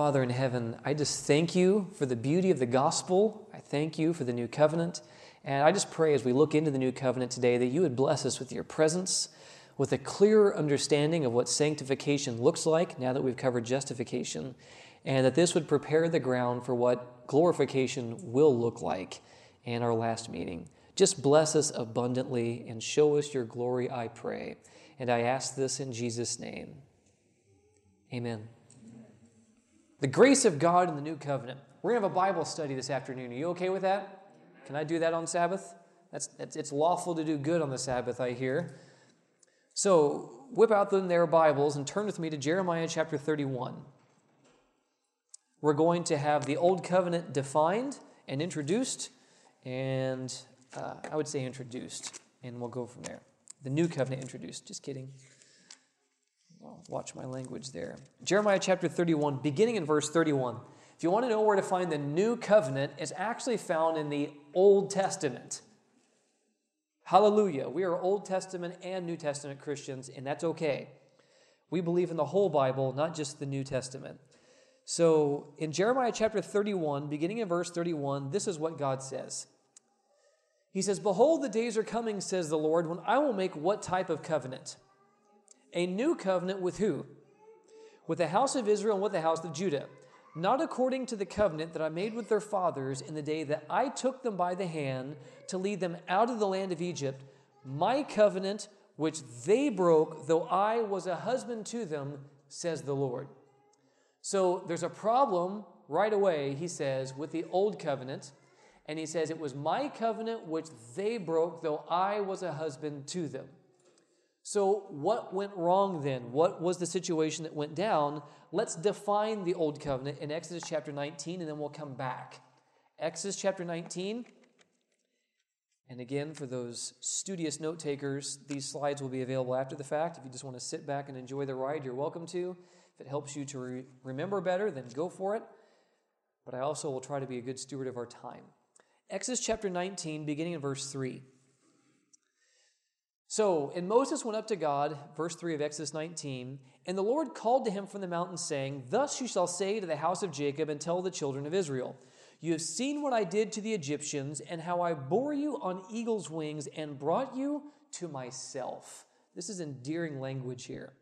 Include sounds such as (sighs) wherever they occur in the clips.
Father in heaven, I just thank you for the beauty of the gospel. I thank you for the new covenant. And I just pray as we look into the new covenant today that you would bless us with your presence, with a clearer understanding of what sanctification looks like now that we've covered justification, and that this would prepare the ground for what glorification will look like in our last meeting. Just bless us abundantly and show us your glory, I pray. And I ask this in Jesus' name. Amen. The grace of God in the new covenant. We're going to have a Bible study this afternoon. Are you okay with that? Can I do that on Sabbath? That's, that's, it's lawful to do good on the Sabbath, I hear. So whip out them their Bibles and turn with me to Jeremiah chapter 31. We're going to have the Old Covenant defined and introduced, and uh, I would say introduced, and we'll go from there. The New Covenant introduced. Just kidding. Watch my language there. Jeremiah chapter 31, beginning in verse 31. If you want to know where to find the New Covenant, it's actually found in the Old Testament. Hallelujah. We are Old Testament and New Testament Christians, and that's okay. We believe in the whole Bible, not just the New Testament. So in Jeremiah chapter 31, beginning in verse 31, this is what God says. He says, Behold, the days are coming, says the Lord, when I will make what type of covenant? A new covenant with who? With the house of Israel and with the house of Judah. Not according to the covenant that I made with their fathers in the day that I took them by the hand to lead them out of the land of Egypt, my covenant which they broke, though I was a husband to them, says the Lord. So there's a problem right away, he says, with the old covenant. And he says, It was my covenant which they broke, though I was a husband to them. So, what went wrong then? What was the situation that went down? Let's define the old covenant in Exodus chapter 19, and then we'll come back. Exodus chapter 19. And again, for those studious note takers, these slides will be available after the fact. If you just want to sit back and enjoy the ride, you're welcome to. If it helps you to re- remember better, then go for it. But I also will try to be a good steward of our time. Exodus chapter 19, beginning in verse 3. So, and Moses went up to God, verse 3 of Exodus 19, and the Lord called to him from the mountain, saying, Thus you shall say to the house of Jacob and tell the children of Israel, You have seen what I did to the Egyptians, and how I bore you on eagle's wings and brought you to myself. This is endearing language here.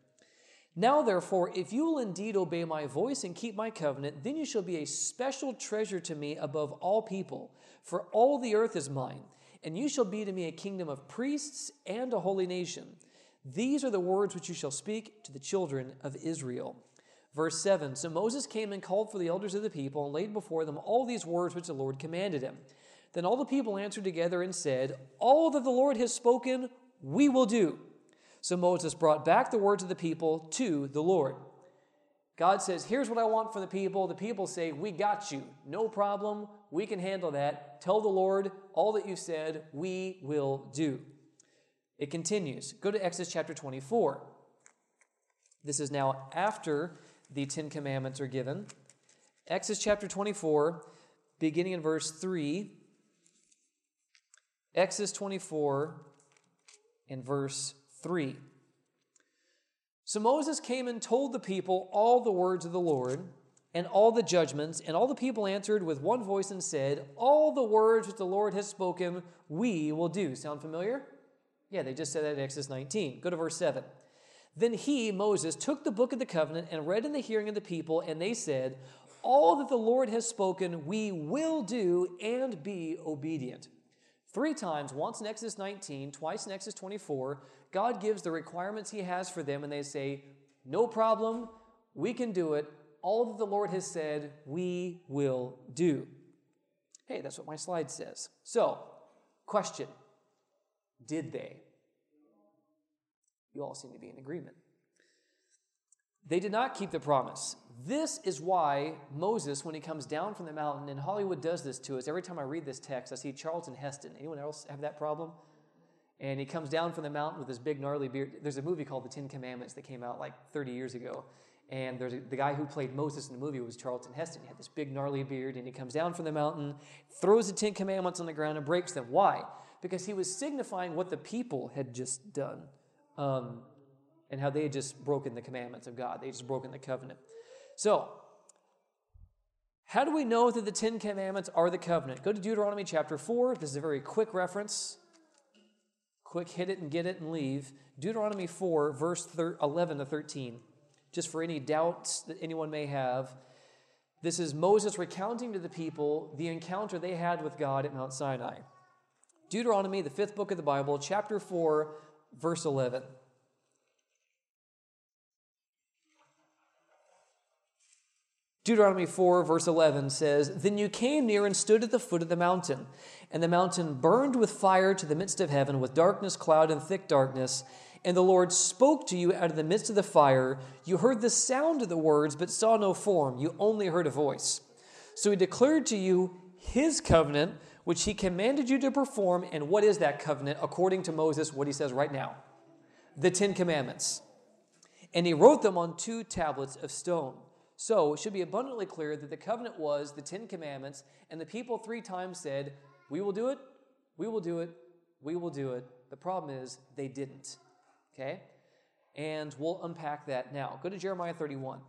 Now, therefore, if you will indeed obey my voice and keep my covenant, then you shall be a special treasure to me above all people, for all the earth is mine and you shall be to me a kingdom of priests and a holy nation. These are the words which you shall speak to the children of Israel. Verse 7 So Moses came and called for the elders of the people and laid before them all these words which the Lord commanded him. Then all the people answered together and said, All that the Lord has spoken, we will do. So Moses brought back the words of the people to the Lord. God says, Here's what I want from the people. The people say, We got you. No problem. We can handle that. Tell the Lord all that you said, we will do. It continues. Go to Exodus chapter 24. This is now after the Ten Commandments are given. Exodus chapter 24, beginning in verse 3. Exodus 24 in verse 3. So Moses came and told the people all the words of the Lord and all the judgments, and all the people answered with one voice and said, All the words which the Lord has spoken, we will do. Sound familiar? Yeah, they just said that in Exodus 19. Go to verse 7. Then he, Moses, took the book of the covenant and read in the hearing of the people, and they said, All that the Lord has spoken, we will do and be obedient. Three times, once in Exodus 19, twice in Exodus 24, God gives the requirements He has for them, and they say, No problem, we can do it. All that the Lord has said, we will do. Hey, that's what my slide says. So, question Did they? You all seem to be in agreement. They did not keep the promise. This is why Moses, when he comes down from the mountain, and Hollywood does this to us. Every time I read this text, I see Charlton Heston. Anyone else have that problem? And he comes down from the mountain with this big gnarly beard. There's a movie called The Ten Commandments that came out like 30 years ago. And there's a, the guy who played Moses in the movie was Charlton Heston. He had this big gnarly beard, and he comes down from the mountain, throws the Ten Commandments on the ground, and breaks them. Why? Because he was signifying what the people had just done, um, and how they had just broken the commandments of God. They had just broken the covenant. So, How do we know that the Ten Commandments are the covenant? Go to Deuteronomy chapter 4. This is a very quick reference. Quick hit it and get it and leave. Deuteronomy 4, verse 11 to 13. Just for any doubts that anyone may have, this is Moses recounting to the people the encounter they had with God at Mount Sinai. Deuteronomy, the fifth book of the Bible, chapter 4, verse 11. Deuteronomy 4, verse 11 says, Then you came near and stood at the foot of the mountain, and the mountain burned with fire to the midst of heaven, with darkness, cloud, and thick darkness. And the Lord spoke to you out of the midst of the fire. You heard the sound of the words, but saw no form. You only heard a voice. So he declared to you his covenant, which he commanded you to perform. And what is that covenant? According to Moses, what he says right now the Ten Commandments. And he wrote them on two tablets of stone. So it should be abundantly clear that the covenant was the Ten Commandments, and the people three times said, We will do it, we will do it, we will do it. The problem is they didn't. Okay? And we'll unpack that now. Go to Jeremiah 31.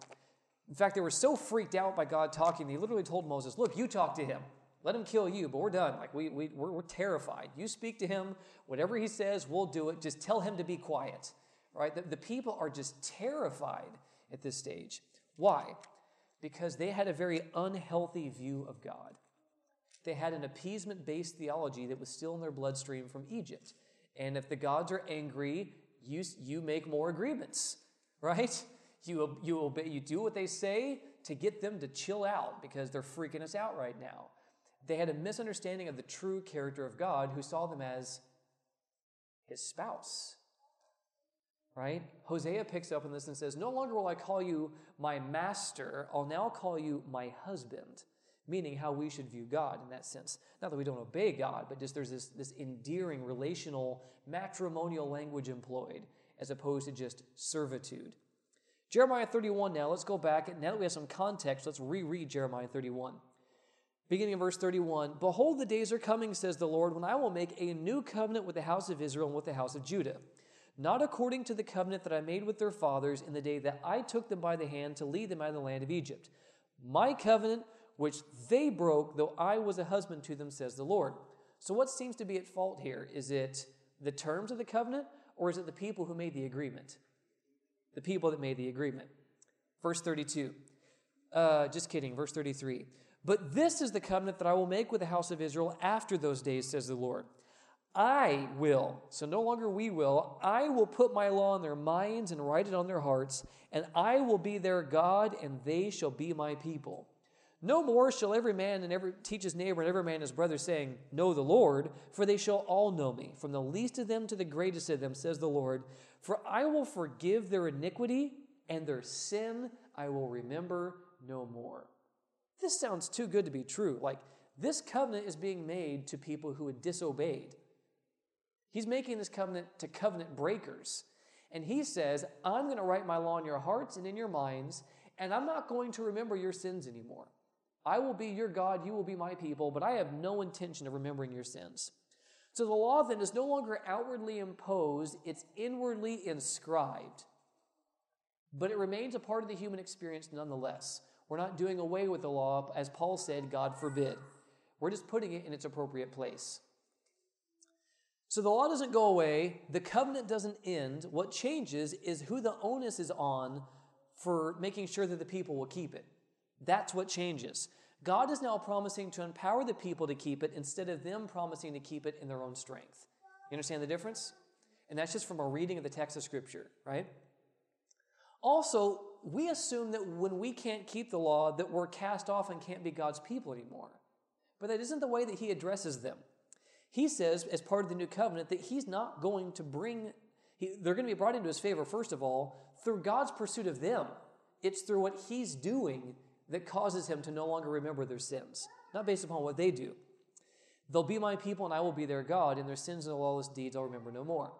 In fact, they were so freaked out by God talking, they literally told Moses, Look, you talk to him. Let him kill you, but we're done. Like, we, we, we're, we're terrified. You speak to him. Whatever he says, we'll do it. Just tell him to be quiet. Right? The, the people are just terrified at this stage. Why? Because they had a very unhealthy view of God. They had an appeasement based theology that was still in their bloodstream from Egypt. And if the gods are angry, you, you make more agreements, right? You, you, obey, you do what they say to get them to chill out because they're freaking us out right now. They had a misunderstanding of the true character of God who saw them as his spouse right? Hosea picks up on this and says, No longer will I call you my master, I'll now call you my husband, meaning how we should view God in that sense. Not that we don't obey God, but just there's this, this endearing, relational, matrimonial language employed as opposed to just servitude. Jeremiah 31 now, let's go back. Now that we have some context, let's reread Jeremiah 31. Beginning in verse 31 Behold, the days are coming, says the Lord, when I will make a new covenant with the house of Israel and with the house of Judah not according to the covenant that I made with their fathers in the day that I took them by the hand to lead them out of the land of Egypt. My covenant, which they broke, though I was a husband to them, says the Lord. So, what seems to be at fault here? Is it the terms of the covenant, or is it the people who made the agreement? The people that made the agreement. Verse 32. Uh, just kidding. Verse 33. But this is the covenant that I will make with the house of Israel after those days, says the Lord. I will, so no longer we will, I will put my law in their minds and write it on their hearts, and I will be their God, and they shall be my people. No more shall every man and every teach his neighbor and every man his brother, saying, Know the Lord, for they shall all know me, from the least of them to the greatest of them, says the Lord. For I will forgive their iniquity, and their sin I will remember no more. This sounds too good to be true. Like, this covenant is being made to people who had disobeyed. He's making this covenant to covenant breakers. And he says, I'm going to write my law in your hearts and in your minds, and I'm not going to remember your sins anymore. I will be your God, you will be my people, but I have no intention of remembering your sins. So the law then is no longer outwardly imposed, it's inwardly inscribed. But it remains a part of the human experience nonetheless. We're not doing away with the law, as Paul said, God forbid. We're just putting it in its appropriate place. So the law doesn't go away, the covenant doesn't end. What changes is who the onus is on for making sure that the people will keep it. That's what changes. God is now promising to empower the people to keep it instead of them promising to keep it in their own strength. You understand the difference? And that's just from a reading of the text of Scripture, right? Also, we assume that when we can't keep the law, that we're cast off and can't be God's people anymore. But that isn't the way that He addresses them. He says, as part of the new covenant, that he's not going to bring, he, they're going to be brought into his favor, first of all, through God's pursuit of them. It's through what he's doing that causes him to no longer remember their sins, not based upon what they do. They'll be my people, and I will be their God, and their sins and lawless deeds I'll remember no more.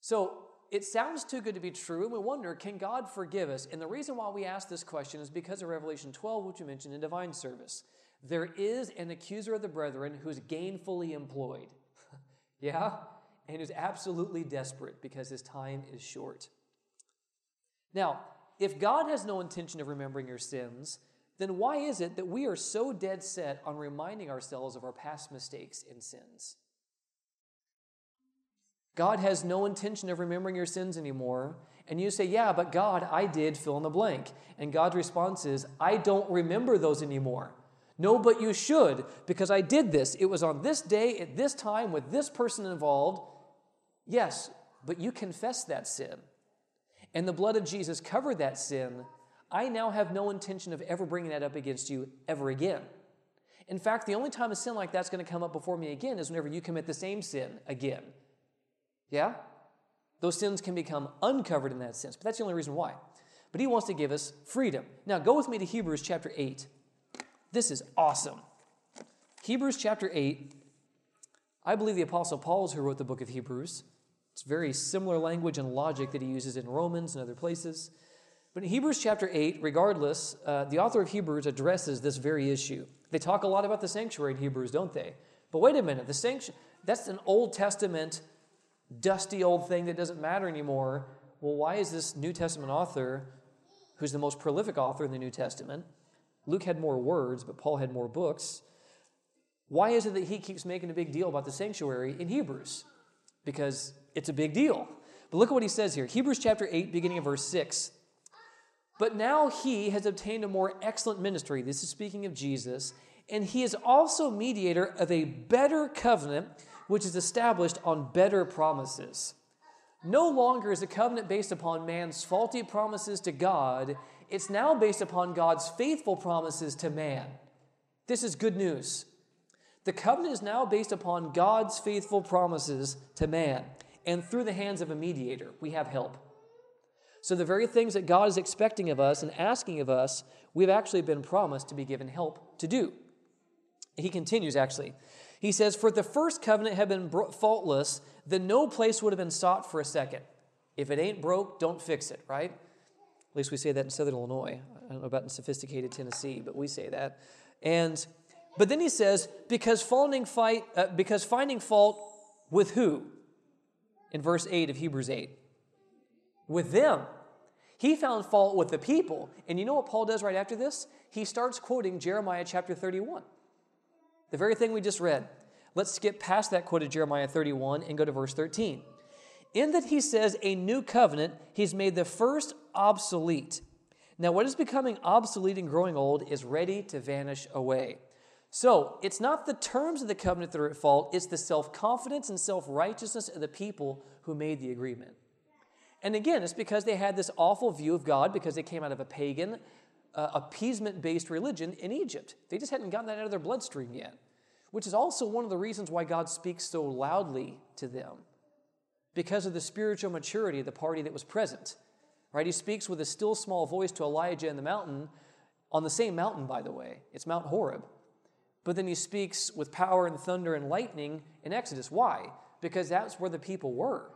So it sounds too good to be true, and we wonder, can God forgive us? And the reason why we ask this question is because of Revelation 12, which we mentioned in divine service. There is an accuser of the brethren who's gainfully employed. (laughs) yeah? And who's absolutely desperate because his time is short. Now, if God has no intention of remembering your sins, then why is it that we are so dead set on reminding ourselves of our past mistakes and sins? God has no intention of remembering your sins anymore. And you say, Yeah, but God, I did fill in the blank. And God's response is, I don't remember those anymore. No, but you should, because I did this. It was on this day, at this time, with this person involved. Yes, but you confessed that sin. And the blood of Jesus covered that sin. I now have no intention of ever bringing that up against you ever again. In fact, the only time a sin like that's going to come up before me again is whenever you commit the same sin again. Yeah? Those sins can become uncovered in that sense, but that's the only reason why. But he wants to give us freedom. Now, go with me to Hebrews chapter 8. This is awesome. Hebrews chapter 8. I believe the Apostle Paul is who wrote the book of Hebrews. It's very similar language and logic that he uses in Romans and other places. But in Hebrews chapter 8, regardless, uh, the author of Hebrews addresses this very issue. They talk a lot about the sanctuary in Hebrews, don't they? But wait a minute, the sanctuary, that's an Old Testament dusty old thing that doesn't matter anymore. Well, why is this New Testament author, who's the most prolific author in the New Testament, Luke had more words, but Paul had more books. Why is it that he keeps making a big deal about the sanctuary in Hebrews? Because it's a big deal. But look at what he says here Hebrews chapter 8, beginning of verse 6. But now he has obtained a more excellent ministry. This is speaking of Jesus. And he is also mediator of a better covenant which is established on better promises. No longer is the covenant based upon man's faulty promises to God, it's now based upon God's faithful promises to man. This is good news. The covenant is now based upon God's faithful promises to man, and through the hands of a mediator, we have help. So, the very things that God is expecting of us and asking of us, we've actually been promised to be given help to do. He continues, actually. He says, For if the first covenant had been faultless, then no place would have been sought for a second. If it ain't broke, don't fix it, right? At least we say that in Southern Illinois. I don't know about in sophisticated Tennessee, but we say that. And but then he says, because finding fight, uh, because finding fault with who? In verse 8 of Hebrews 8. With them. He found fault with the people. And you know what Paul does right after this? He starts quoting Jeremiah chapter 31. The very thing we just read. Let's skip past that quote of Jeremiah 31 and go to verse 13. In that he says, a new covenant, he's made the first obsolete. Now, what is becoming obsolete and growing old is ready to vanish away. So, it's not the terms of the covenant that are at fault, it's the self confidence and self righteousness of the people who made the agreement. And again, it's because they had this awful view of God because they came out of a pagan, uh, appeasement based religion in Egypt. They just hadn't gotten that out of their bloodstream yet, which is also one of the reasons why God speaks so loudly to them because of the spiritual maturity of the party that was present. Right? He speaks with a still small voice to Elijah in the mountain, on the same mountain, by the way. It's Mount Horeb. But then he speaks with power and thunder and lightning in Exodus. Why? Because that's where the people were.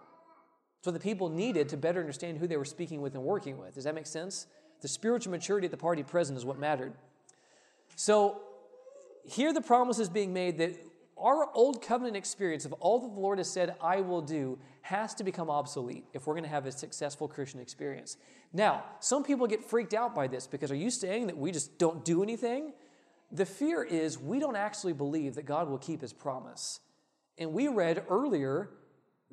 So the people needed to better understand who they were speaking with and working with. Does that make sense? The spiritual maturity at the party present is what mattered. So here the promise is being made that our old covenant experience of all that the Lord has said, I will do, has to become obsolete if we're going to have a successful Christian experience. Now, some people get freaked out by this because are you saying that we just don't do anything? The fear is we don't actually believe that God will keep his promise. And we read earlier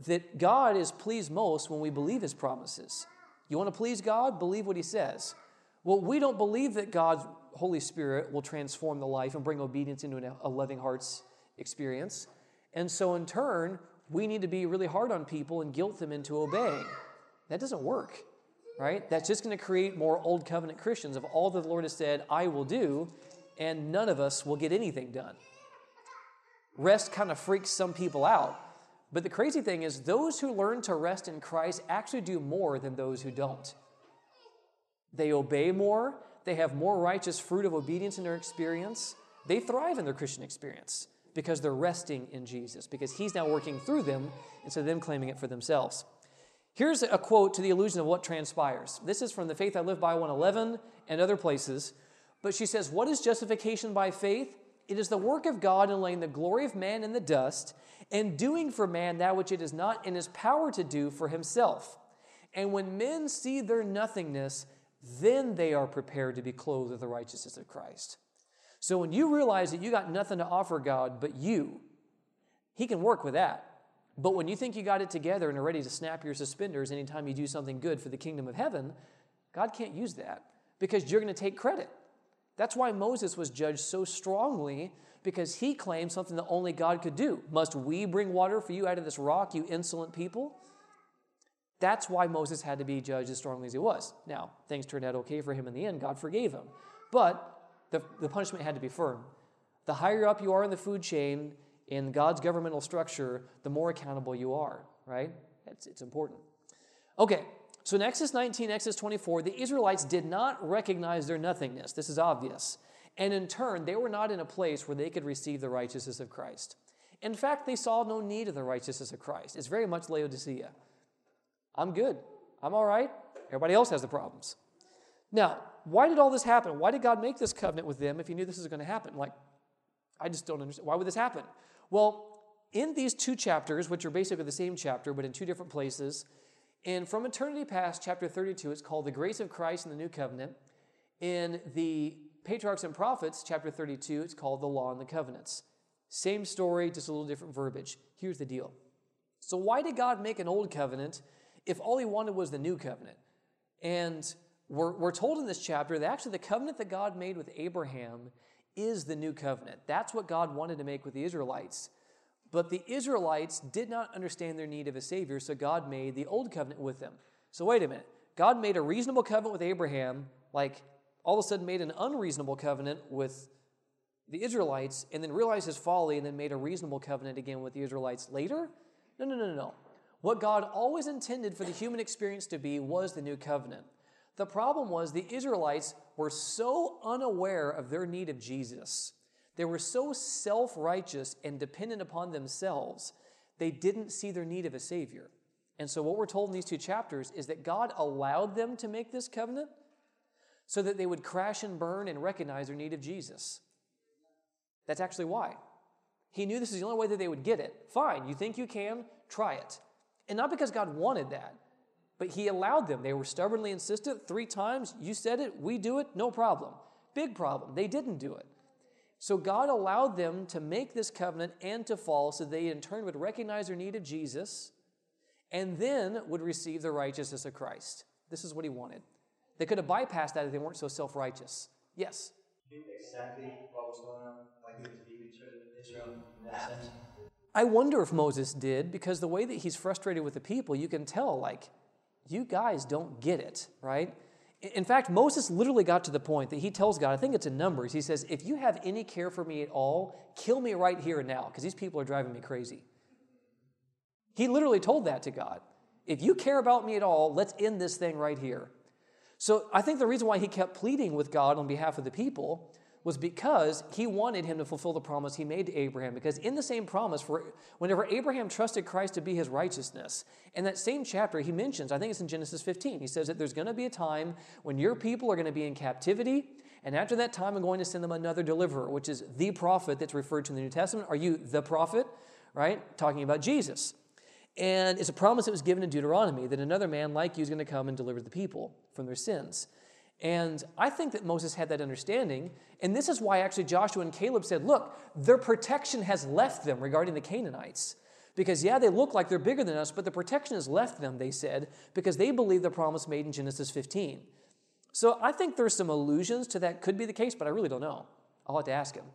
that God is pleased most when we believe his promises. You want to please God? Believe what He says. Well, we don't believe that God's Holy Spirit will transform the life and bring obedience into a loving heart's experience. And so, in turn, we need to be really hard on people and guilt them into obeying. That doesn't work, right? That's just going to create more old covenant Christians of all that the Lord has said, I will do, and none of us will get anything done. Rest kind of freaks some people out but the crazy thing is, those who learn to rest in Christ actually do more than those who don't. They obey more, they have more righteous fruit of obedience in their experience, they thrive in their Christian experience because they're resting in Jesus, because He's now working through them instead of them claiming it for themselves. Here's a quote to the illusion of what transpires. This is from the Faith I Live By 111 and other places. But she says, What is justification by faith? It is the work of God in laying the glory of man in the dust and doing for man that which it is not in his power to do for himself. And when men see their nothingness, then they are prepared to be clothed with the righteousness of Christ. So when you realize that you got nothing to offer God but you, He can work with that. But when you think you got it together and are ready to snap your suspenders anytime you do something good for the kingdom of heaven, God can't use that because you're going to take credit. That's why Moses was judged so strongly because he claimed something that only God could do. Must we bring water for you out of this rock, you insolent people? That's why Moses had to be judged as strongly as he was. Now, things turned out okay for him in the end. God forgave him. But the, the punishment had to be firm. The higher up you are in the food chain, in God's governmental structure, the more accountable you are, right? It's, it's important. Okay, so in Exodus 19, Exodus 24, the Israelites did not recognize their nothingness. This is obvious. And in turn, they were not in a place where they could receive the righteousness of Christ. In fact, they saw no need of the righteousness of Christ. It's very much Laodicea. I'm good. I'm all right. Everybody else has the problems. Now, why did all this happen? Why did God make this covenant with them if He knew this was going to happen? Like, I just don't understand. Why would this happen? Well, in these two chapters, which are basically the same chapter, but in two different places, in From Eternity Past, chapter 32, it's called The Grace of Christ in the New Covenant. In the Patriarchs and Prophets, chapter 32, it's called The Law and the Covenants. Same story, just a little different verbiage. Here's the deal. So, why did God make an old covenant if all he wanted was the new covenant? And we're, we're told in this chapter that actually the covenant that God made with Abraham is the new covenant. That's what God wanted to make with the Israelites. But the Israelites did not understand their need of a Savior, so God made the old covenant with them. So, wait a minute. God made a reasonable covenant with Abraham, like all of a sudden made an unreasonable covenant with the Israelites, and then realized his folly and then made a reasonable covenant again with the Israelites later? No, no, no, no. What God always intended for the human experience to be was the new covenant. The problem was the Israelites were so unaware of their need of Jesus. They were so self righteous and dependent upon themselves, they didn't see their need of a Savior. And so, what we're told in these two chapters is that God allowed them to make this covenant so that they would crash and burn and recognize their need of Jesus. That's actually why. He knew this is the only way that they would get it. Fine, you think you can? Try it. And not because God wanted that, but he allowed them. They were stubbornly insistent three times. You said it, we do it, no problem. Big problem. They didn't do it. So God allowed them to make this covenant and to fall so they in turn would recognize their need of Jesus and then would receive the righteousness of Christ. This is what he wanted. They could have bypassed that if they weren't so self righteous. Yes? Exactly what was going on, like with Israel in that sense. I wonder if Moses did, because the way that he's frustrated with the people, you can tell, like, you guys don't get it, right? In fact, Moses literally got to the point that he tells God, I think it's in Numbers, he says, If you have any care for me at all, kill me right here and now, because these people are driving me crazy. He literally told that to God. If you care about me at all, let's end this thing right here. So I think the reason why he kept pleading with God on behalf of the people was because he wanted him to fulfill the promise he made to Abraham. Because in the same promise, for whenever Abraham trusted Christ to be his righteousness, in that same chapter, he mentions, I think it's in Genesis 15, he says that there's going to be a time when your people are going to be in captivity, and after that time, I'm going to send them another deliverer, which is the prophet that's referred to in the New Testament. Are you the prophet? Right? Talking about Jesus. And it's a promise that was given in Deuteronomy that another man like you is going to come and deliver the people from their sins. And I think that Moses had that understanding. And this is why actually Joshua and Caleb said, look, their protection has left them regarding the Canaanites. Because, yeah, they look like they're bigger than us, but the protection has left them, they said, because they believe the promise made in Genesis 15. So I think there's some allusions to that could be the case, but I really don't know. I'll have to ask him.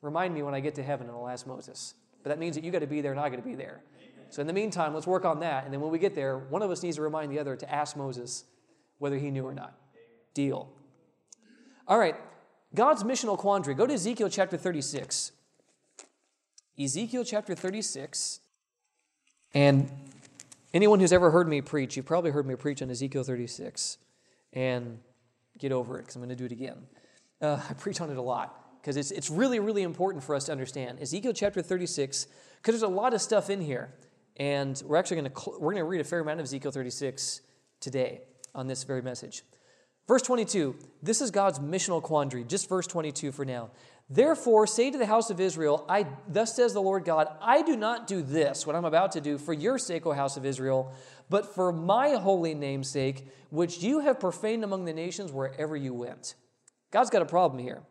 Remind me when I get to heaven and I'll ask Moses. But that means that you got to be there and I got to be there. So in the meantime, let's work on that. And then when we get there, one of us needs to remind the other to ask Moses whether he knew or not. Deal. All right, God's missional quandary. Go to Ezekiel chapter 36. Ezekiel chapter 36. And anyone who's ever heard me preach, you've probably heard me preach on Ezekiel 36. And get over it because I'm going to do it again. Uh, I preach on it a lot because it's, it's really, really important for us to understand. Ezekiel chapter 36, because there's a lot of stuff in here. And we're actually going to, cl- we're going to read a fair amount of Ezekiel 36 today on this very message. Verse 22, this is God's missional quandary, just verse 22 for now. Therefore, say to the house of Israel, I, thus says the Lord God, I do not do this, what I'm about to do, for your sake, O house of Israel, but for my holy name's sake, which you have profaned among the nations wherever you went. God's got a problem here.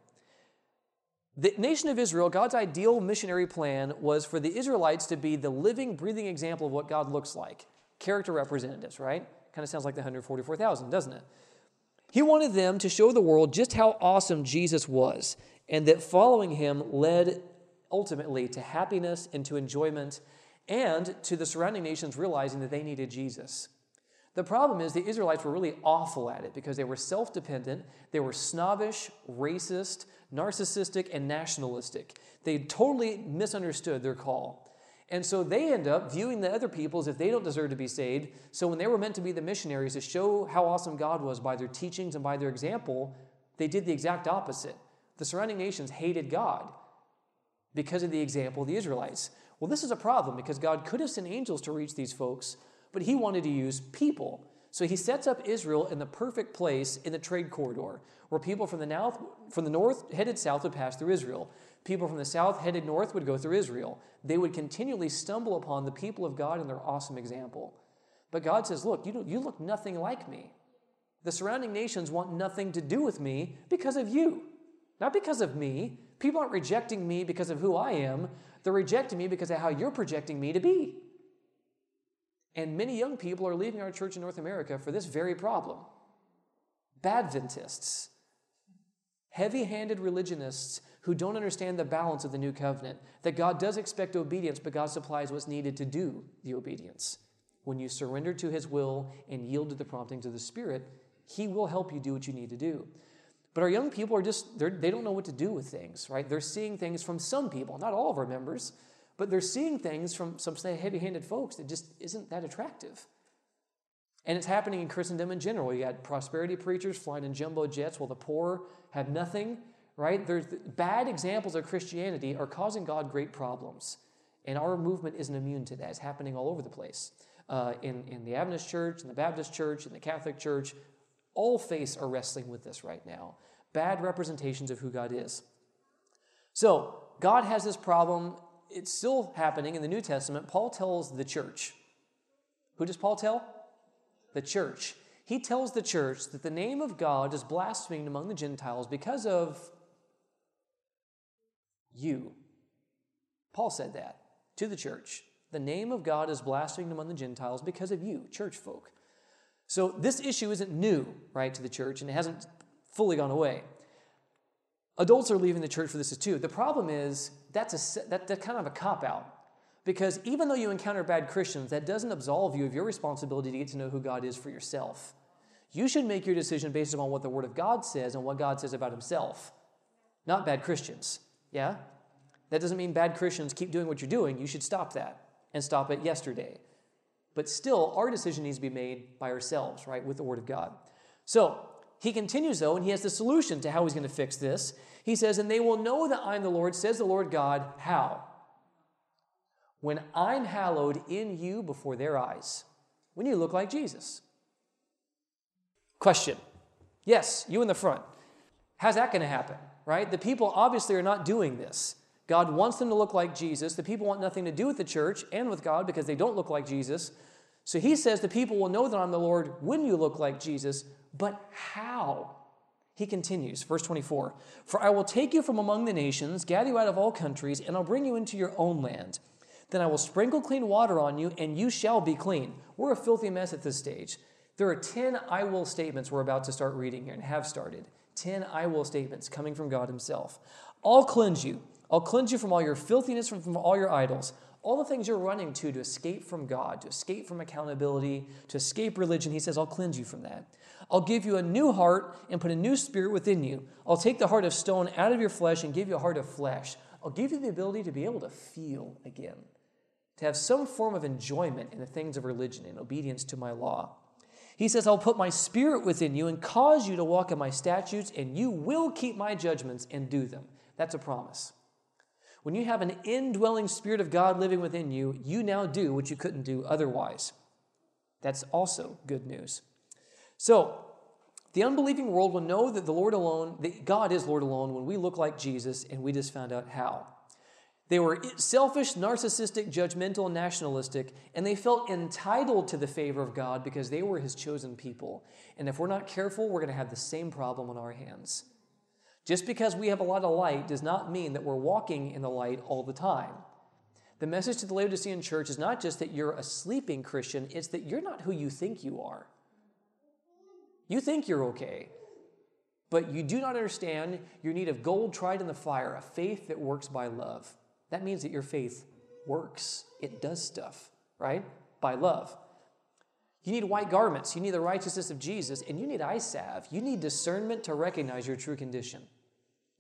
The nation of Israel, God's ideal missionary plan was for the Israelites to be the living, breathing example of what God looks like. Character representatives, right? Kind of sounds like the 144,000, doesn't it? He wanted them to show the world just how awesome Jesus was and that following him led ultimately to happiness and to enjoyment and to the surrounding nations realizing that they needed Jesus. The problem is the Israelites were really awful at it because they were self dependent, they were snobbish, racist, narcissistic, and nationalistic. They totally misunderstood their call. And so they end up viewing the other people as if they don't deserve to be saved. So when they were meant to be the missionaries to show how awesome God was by their teachings and by their example, they did the exact opposite. The surrounding nations hated God because of the example of the Israelites. Well, this is a problem because God could have sent angels to reach these folks, but he wanted to use people. So he sets up Israel in the perfect place in the trade corridor, where people from the north, from the north headed south would pass through Israel. People from the south headed north would go through Israel. They would continually stumble upon the people of God and their awesome example. But God says, Look, you, you look nothing like me. The surrounding nations want nothing to do with me because of you. Not because of me. People aren't rejecting me because of who I am. They're rejecting me because of how you're projecting me to be. And many young people are leaving our church in North America for this very problem. Badventists, heavy handed religionists who don't understand the balance of the new covenant, that God does expect obedience, but God supplies what's needed to do the obedience. When you surrender to His will and yield to the promptings of the Spirit, He will help you do what you need to do. But our young people are just, they don't know what to do with things, right? They're seeing things from some people, not all of our members, but they're seeing things from some heavy handed folks that just isn't that attractive. And it's happening in Christendom in general. You got prosperity preachers flying in jumbo jets while the poor have nothing, right? There's bad examples of Christianity are causing God great problems. And our movement isn't immune to that. It's happening all over the place. Uh, in, in the Adventist church, in the Baptist church, in the Catholic church, all faiths are wrestling with this right now. Bad representations of who God is. So, God has this problem. It's still happening in the New Testament. Paul tells the church. Who does Paul tell? The church. He tells the church that the name of God is blasphemed among the Gentiles because of you. Paul said that to the church. The name of God is blasphemed among the Gentiles because of you, church folk. So this issue isn't new, right, to the church, and it hasn't fully gone away. Adults are leaving the church for this too. The problem is that's a that, that's kind of a cop out. Because even though you encounter bad Christians, that doesn't absolve you of your responsibility to get to know who God is for yourself. You should make your decision based upon what the Word of God says and what God says about Himself, not bad Christians. Yeah? That doesn't mean bad Christians keep doing what you're doing. You should stop that and stop it yesterday. But still, our decision needs to be made by ourselves, right, with the Word of God. So, he continues, though, and he has the solution to how he's going to fix this. He says, And they will know that I'm the Lord, says the Lord God. How? When I'm hallowed in you before their eyes, when you look like Jesus. Question. Yes, you in the front. How's that going to happen, right? The people obviously are not doing this. God wants them to look like Jesus. The people want nothing to do with the church and with God because they don't look like Jesus. So he says the people will know that I'm the Lord when you look like Jesus, but how? He continues, verse 24 For I will take you from among the nations, gather you out of all countries, and I'll bring you into your own land. Then I will sprinkle clean water on you, and you shall be clean. We're a filthy mess at this stage. There are 10 I will statements we're about to start reading here and have started. 10 I will statements coming from God Himself. I'll cleanse you. I'll cleanse you from all your filthiness, from, from all your idols, all the things you're running to to escape from God, to escape from accountability, to escape religion. He says, I'll cleanse you from that. I'll give you a new heart and put a new spirit within you. I'll take the heart of stone out of your flesh and give you a heart of flesh. I'll give you the ability to be able to feel again, to have some form of enjoyment in the things of religion and obedience to my law. He says, I'll put my spirit within you and cause you to walk in my statutes, and you will keep my judgments and do them. That's a promise. When you have an indwelling Spirit of God living within you, you now do what you couldn't do otherwise. That's also good news. So, The unbelieving world will know that the Lord alone, that God is Lord alone, when we look like Jesus, and we just found out how. They were selfish, narcissistic, judgmental, nationalistic, and they felt entitled to the favor of God because they were His chosen people. And if we're not careful, we're going to have the same problem on our hands. Just because we have a lot of light does not mean that we're walking in the light all the time. The message to the Laodicean church is not just that you're a sleeping Christian, it's that you're not who you think you are. You think you're okay, but you do not understand your need of gold tried in the fire, a faith that works by love. That means that your faith works, it does stuff, right? By love. You need white garments, you need the righteousness of Jesus, and you need eye salve. You need discernment to recognize your true condition.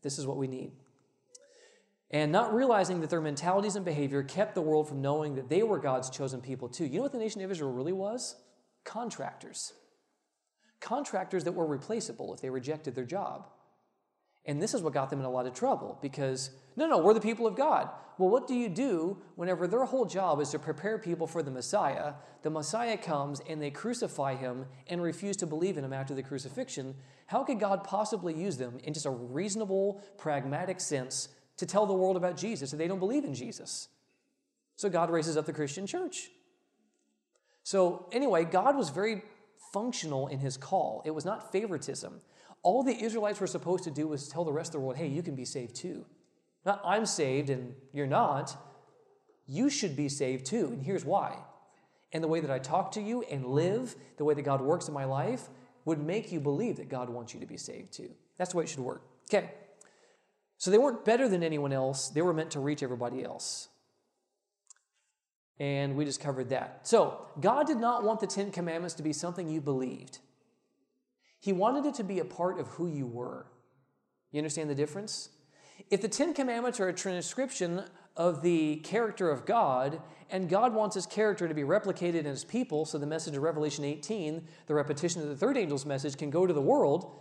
This is what we need. And not realizing that their mentalities and behavior kept the world from knowing that they were God's chosen people too. You know what the nation of Israel really was? Contractors. Contractors that were replaceable if they rejected their job. And this is what got them in a lot of trouble because, no, no, we're the people of God. Well, what do you do whenever their whole job is to prepare people for the Messiah? The Messiah comes and they crucify him and refuse to believe in him after the crucifixion. How could God possibly use them in just a reasonable, pragmatic sense to tell the world about Jesus if they don't believe in Jesus? So God raises up the Christian church. So, anyway, God was very functional in his call, it was not favoritism. All the Israelites were supposed to do was tell the rest of the world, hey, you can be saved too. Not I'm saved and you're not. You should be saved too. And here's why. And the way that I talk to you and live, the way that God works in my life, would make you believe that God wants you to be saved too. That's the way it should work. Okay. So they weren't better than anyone else, they were meant to reach everybody else. And we just covered that. So, God did not want the Ten Commandments to be something you believed. He wanted it to be a part of who you were. You understand the difference? If the Ten Commandments are a transcription of the character of God, and God wants his character to be replicated in his people, so the message of Revelation 18, the repetition of the third angel's message, can go to the world,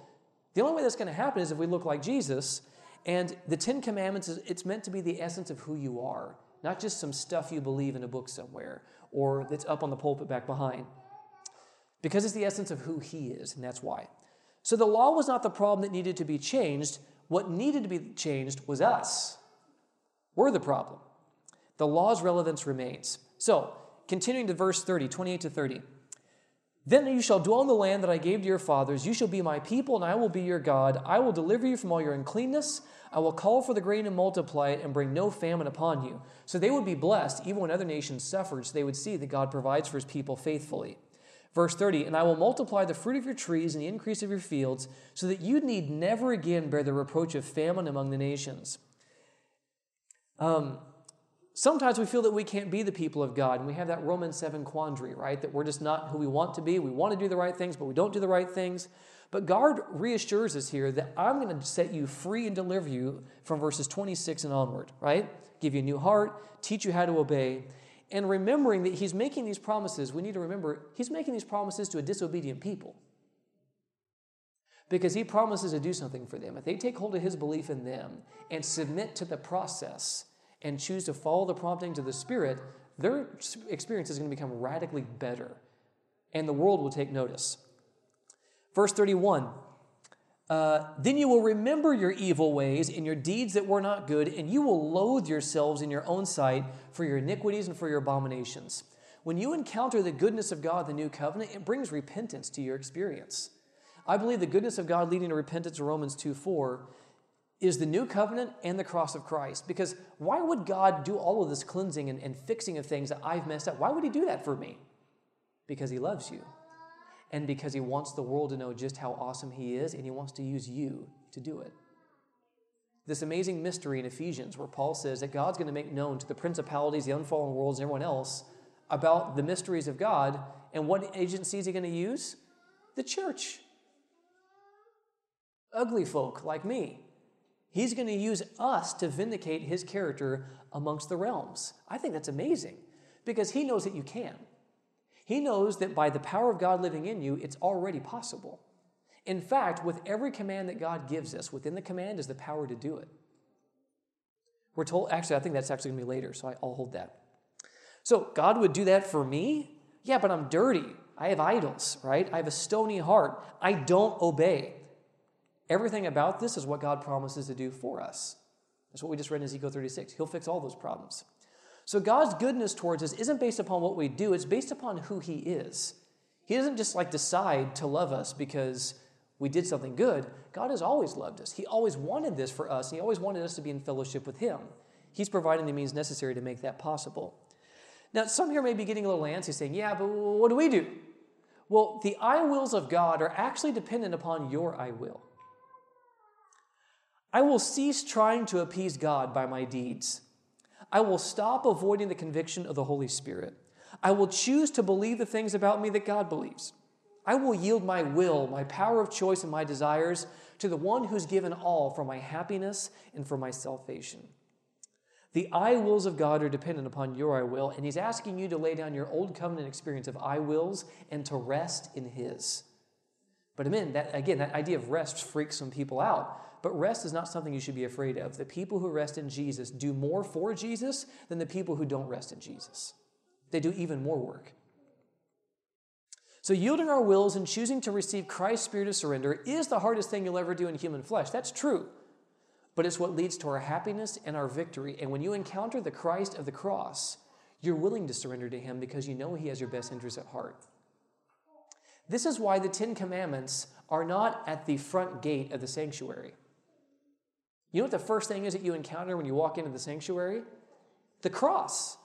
the only way that's going to happen is if we look like Jesus. And the Ten Commandments, it's meant to be the essence of who you are, not just some stuff you believe in a book somewhere or that's up on the pulpit back behind because it's the essence of who he is, and that's why. So the law was not the problem that needed to be changed. What needed to be changed was us. We're the problem. The law's relevance remains. So, continuing to verse 30, 28 to 30. Then you shall dwell in the land that I gave to your fathers. You shall be my people, and I will be your God. I will deliver you from all your uncleanness. I will call for the grain and multiply it, and bring no famine upon you. So they would be blessed, even when other nations suffered, so they would see that God provides for his people faithfully. Verse 30, and I will multiply the fruit of your trees and the increase of your fields, so that you need never again bear the reproach of famine among the nations. Um, sometimes we feel that we can't be the people of God, and we have that Romans 7 quandary, right? That we're just not who we want to be. We want to do the right things, but we don't do the right things. But God reassures us here that I'm going to set you free and deliver you from verses 26 and onward, right? Give you a new heart, teach you how to obey. And remembering that he's making these promises, we need to remember he's making these promises to a disobedient people. Because he promises to do something for them. If they take hold of his belief in them and submit to the process and choose to follow the promptings of the Spirit, their experience is going to become radically better. And the world will take notice. Verse 31 uh, then you will remember your evil ways and your deeds that were not good, and you will loathe yourselves in your own sight for your iniquities and for your abominations. When you encounter the goodness of God, the new covenant, it brings repentance to your experience. I believe the goodness of God leading to repentance, in Romans 2 4, is the new covenant and the cross of Christ. Because why would God do all of this cleansing and, and fixing of things that I've messed up? Why would He do that for me? Because He loves you and because He wants the world to know just how awesome He is, and He wants to use you to do it. This amazing mystery in Ephesians, where Paul says that God's going to make known to the principalities, the unfallen worlds, and everyone else about the mysteries of God, and what agency is He going to use? The church. Ugly folk like me. He's going to use us to vindicate His character amongst the realms. I think that's amazing because He knows that you can. He knows that by the power of God living in you, it's already possible. In fact, with every command that God gives us, within the command is the power to do it. We're told, actually, I think that's actually going to be later, so I'll hold that. So, God would do that for me? Yeah, but I'm dirty. I have idols, right? I have a stony heart. I don't obey. Everything about this is what God promises to do for us. That's what we just read in Ezekiel 36. He'll fix all those problems. So God's goodness towards us isn't based upon what we do, it's based upon who He is. He doesn't just like decide to love us because we did something good. God has always loved us. He always wanted this for us, and He always wanted us to be in fellowship with Him. He's providing the means necessary to make that possible. Now, some here may be getting a little antsy saying, Yeah, but what do we do? Well, the I wills of God are actually dependent upon your I will. I will cease trying to appease God by my deeds. I will stop avoiding the conviction of the Holy Spirit. I will choose to believe the things about me that God believes. I will yield my will, my power of choice, and my desires to the one who's given all for my happiness and for my salvation. The I wills of God are dependent upon your I will, and He's asking you to lay down your old covenant experience of I wills and to rest in His. But amen, that, again, that idea of rest freaks some people out. But rest is not something you should be afraid of. The people who rest in Jesus do more for Jesus than the people who don't rest in Jesus. They do even more work. So, yielding our wills and choosing to receive Christ's spirit of surrender is the hardest thing you'll ever do in human flesh. That's true. But it's what leads to our happiness and our victory. And when you encounter the Christ of the cross, you're willing to surrender to Him because you know He has your best interests at heart. This is why the Ten Commandments are not at the front gate of the sanctuary. You know what the first thing is that you encounter when you walk into the sanctuary? The cross.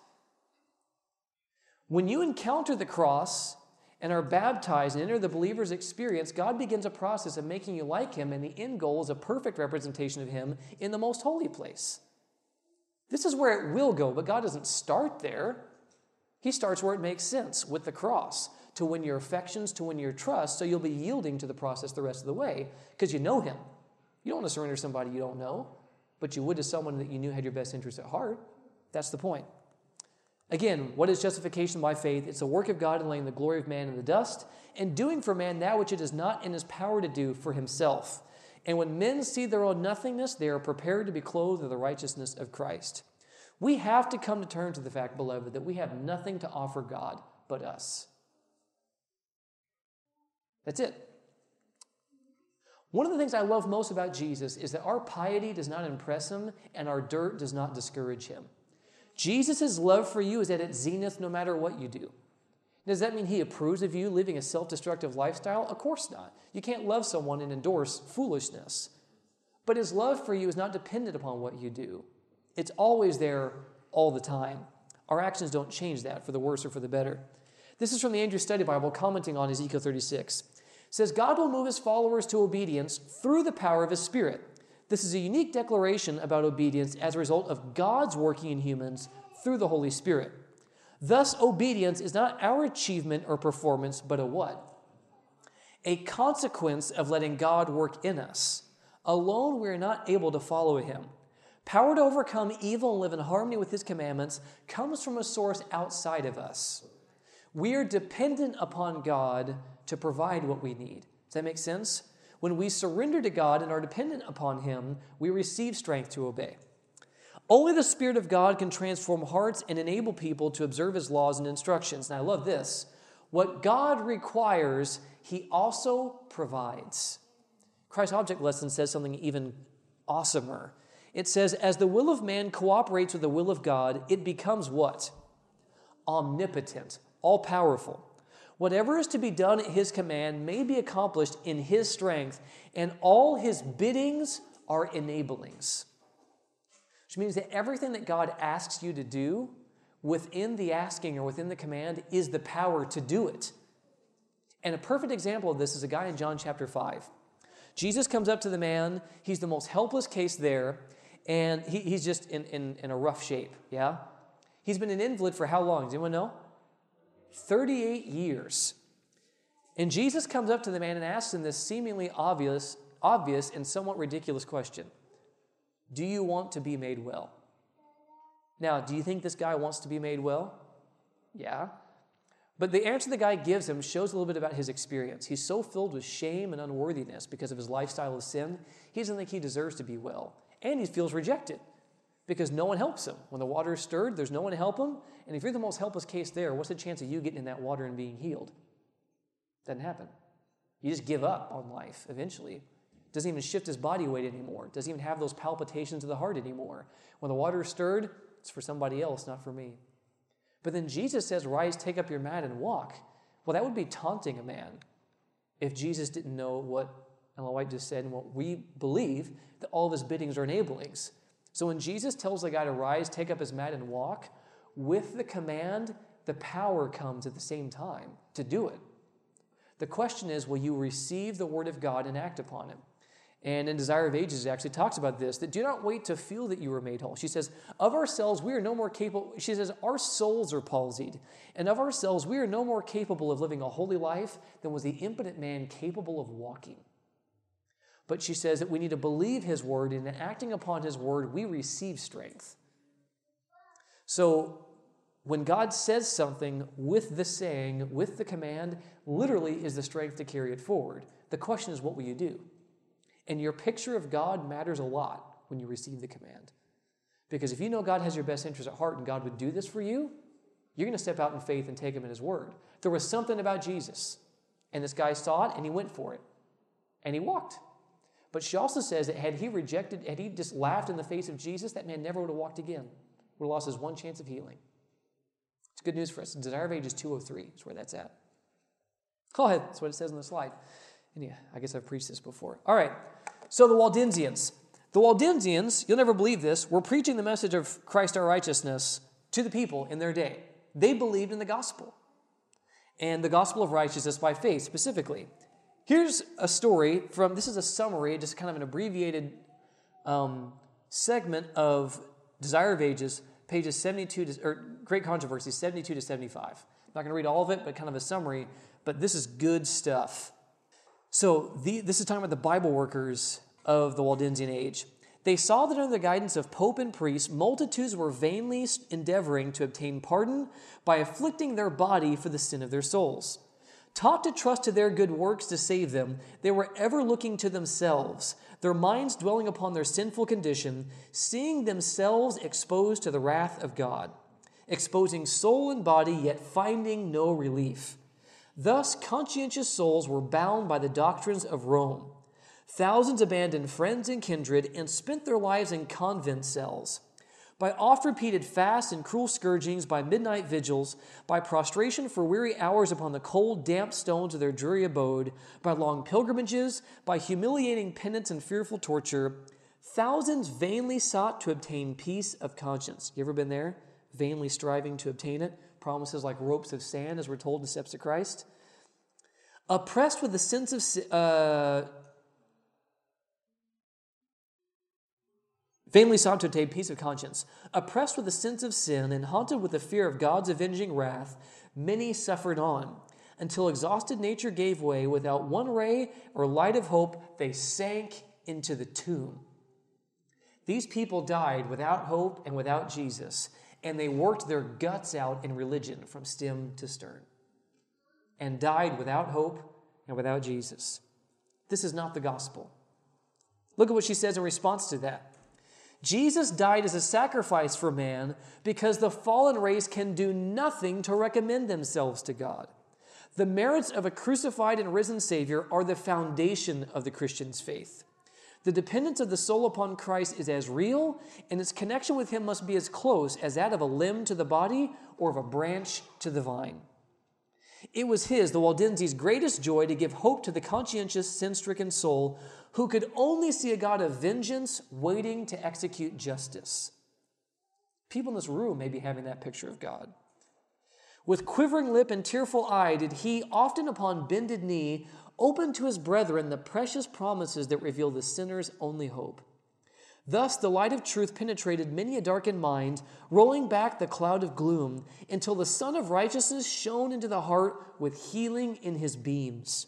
When you encounter the cross and are baptized and enter the believer's experience, God begins a process of making you like Him, and the end goal is a perfect representation of Him in the most holy place. This is where it will go, but God doesn't start there. He starts where it makes sense with the cross to win your affections, to win your trust, so you'll be yielding to the process the rest of the way because you know Him. You don't want to surrender to somebody you don't know, but you would to someone that you knew had your best interest at heart. That's the point. Again, what is justification by faith? It's the work of God in laying the glory of man in the dust and doing for man that which it is not in his power to do for himself. And when men see their own nothingness, they are prepared to be clothed with the righteousness of Christ. We have to come to terms with the fact, beloved, that we have nothing to offer God but us. That's it. One of the things I love most about Jesus is that our piety does not impress him and our dirt does not discourage him. Jesus' love for you is at its zenith no matter what you do. Does that mean he approves of you living a self destructive lifestyle? Of course not. You can't love someone and endorse foolishness. But his love for you is not dependent upon what you do, it's always there all the time. Our actions don't change that for the worse or for the better. This is from the Andrews Study Bible commenting on Ezekiel 36 says God will move his followers to obedience through the power of his Spirit. This is a unique declaration about obedience as a result of God's working in humans through the Holy Spirit. Thus, obedience is not our achievement or performance, but a what? A consequence of letting God work in us. Alone, we are not able to follow him. Power to overcome evil and live in harmony with his commandments comes from a source outside of us. We are dependent upon God to provide what we need. Does that make sense? When we surrender to God and are dependent upon Him, we receive strength to obey. Only the Spirit of God can transform hearts and enable people to observe His laws and instructions. And I love this. What God requires, He also provides. Christ's object lesson says something even awesomer. It says, as the will of man cooperates with the will of God, it becomes what? Omnipotent, all powerful. Whatever is to be done at his command may be accomplished in his strength, and all his biddings are enablings. Which means that everything that God asks you to do within the asking or within the command is the power to do it. And a perfect example of this is a guy in John chapter 5. Jesus comes up to the man, he's the most helpless case there, and he, he's just in, in, in a rough shape, yeah? He's been an invalid for how long? Does anyone know? 38 years. And Jesus comes up to the man and asks him this seemingly obvious, obvious and somewhat ridiculous question Do you want to be made well? Now, do you think this guy wants to be made well? Yeah. But the answer the guy gives him shows a little bit about his experience. He's so filled with shame and unworthiness because of his lifestyle of sin, he doesn't think he deserves to be well. And he feels rejected because no one helps him. When the water is stirred, there's no one to help him. And if you're the most helpless case there, what's the chance of you getting in that water and being healed? Doesn't happen. You just give up on life eventually. Doesn't even shift his body weight anymore. Doesn't even have those palpitations of the heart anymore. When the water is stirred, it's for somebody else, not for me. But then Jesus says, Rise, take up your mat, and walk. Well, that would be taunting a man if Jesus didn't know what Ellen White just said and what we believe that all of his biddings are enablings. So when Jesus tells the guy to rise, take up his mat, and walk, with the command, the power comes at the same time to do it. The question is, will you receive the word of God and act upon it? And in Desire of Ages, it actually talks about this that do not wait to feel that you were made whole. She says, Of ourselves, we are no more capable. She says, Our souls are palsied. And of ourselves, we are no more capable of living a holy life than was the impotent man capable of walking. But she says that we need to believe his word, and in acting upon his word, we receive strength. So when God says something with the saying, with the command, literally is the strength to carry it forward. The question is, what will you do? And your picture of God matters a lot when you receive the command. Because if you know God has your best interest at heart and God would do this for you, you're going to step out in faith and take him at his word. There was something about Jesus, and this guy saw it and he went for it, and he walked. But she also says that had he rejected, had he just laughed in the face of Jesus, that man never would have walked again, would have lost his one chance of healing. It's good news for us. Desire of Ages 203 is where that's at. Go ahead. That's what it says on the slide. And yeah, I guess I've preached this before. All right. So the Waldensians. The Waldensians, you'll never believe this, were preaching the message of Christ our righteousness to the people in their day. They believed in the gospel and the gospel of righteousness by faith specifically. Here's a story from, this is a summary, just kind of an abbreviated um, segment of Desire of Ages pages 72 to, or Great Controversy, 72 to 75. I'm not going to read all of it, but kind of a summary. But this is good stuff. So the, this is talking about the Bible workers of the Waldensian age. They saw that under the guidance of pope and priest, multitudes were vainly endeavoring to obtain pardon by afflicting their body for the sin of their souls. Taught to trust to their good works to save them, they were ever looking to themselves, their minds dwelling upon their sinful condition, seeing themselves exposed to the wrath of God, exposing soul and body, yet finding no relief. Thus, conscientious souls were bound by the doctrines of Rome. Thousands abandoned friends and kindred and spent their lives in convent cells. By oft repeated fasts and cruel scourgings, by midnight vigils, by prostration for weary hours upon the cold, damp stones of their dreary abode, by long pilgrimages, by humiliating penance and fearful torture, thousands vainly sought to obtain peace of conscience. You ever been there? Vainly striving to obtain it? Promises like ropes of sand, as we're told in Steps of Christ. Oppressed with the sense of uh, vainly sought to obtain peace of conscience. Oppressed with the sense of sin and haunted with the fear of God's avenging wrath, many suffered on. Until exhausted nature gave way, without one ray or light of hope, they sank into the tomb. These people died without hope and without Jesus, and they worked their guts out in religion from stem to stern, and died without hope and without Jesus. This is not the gospel. Look at what she says in response to that. Jesus died as a sacrifice for man because the fallen race can do nothing to recommend themselves to God. The merits of a crucified and risen Savior are the foundation of the Christian's faith. The dependence of the soul upon Christ is as real, and its connection with Him must be as close as that of a limb to the body or of a branch to the vine. It was his, the Waldenses' greatest joy to give hope to the conscientious, sin stricken soul who could only see a God of vengeance waiting to execute justice. People in this room may be having that picture of God. With quivering lip and tearful eye, did he, often upon bended knee, open to his brethren the precious promises that reveal the sinner's only hope. Thus, the light of truth penetrated many a darkened mind, rolling back the cloud of gloom until the Sun of Righteousness shone into the heart with healing in his beams.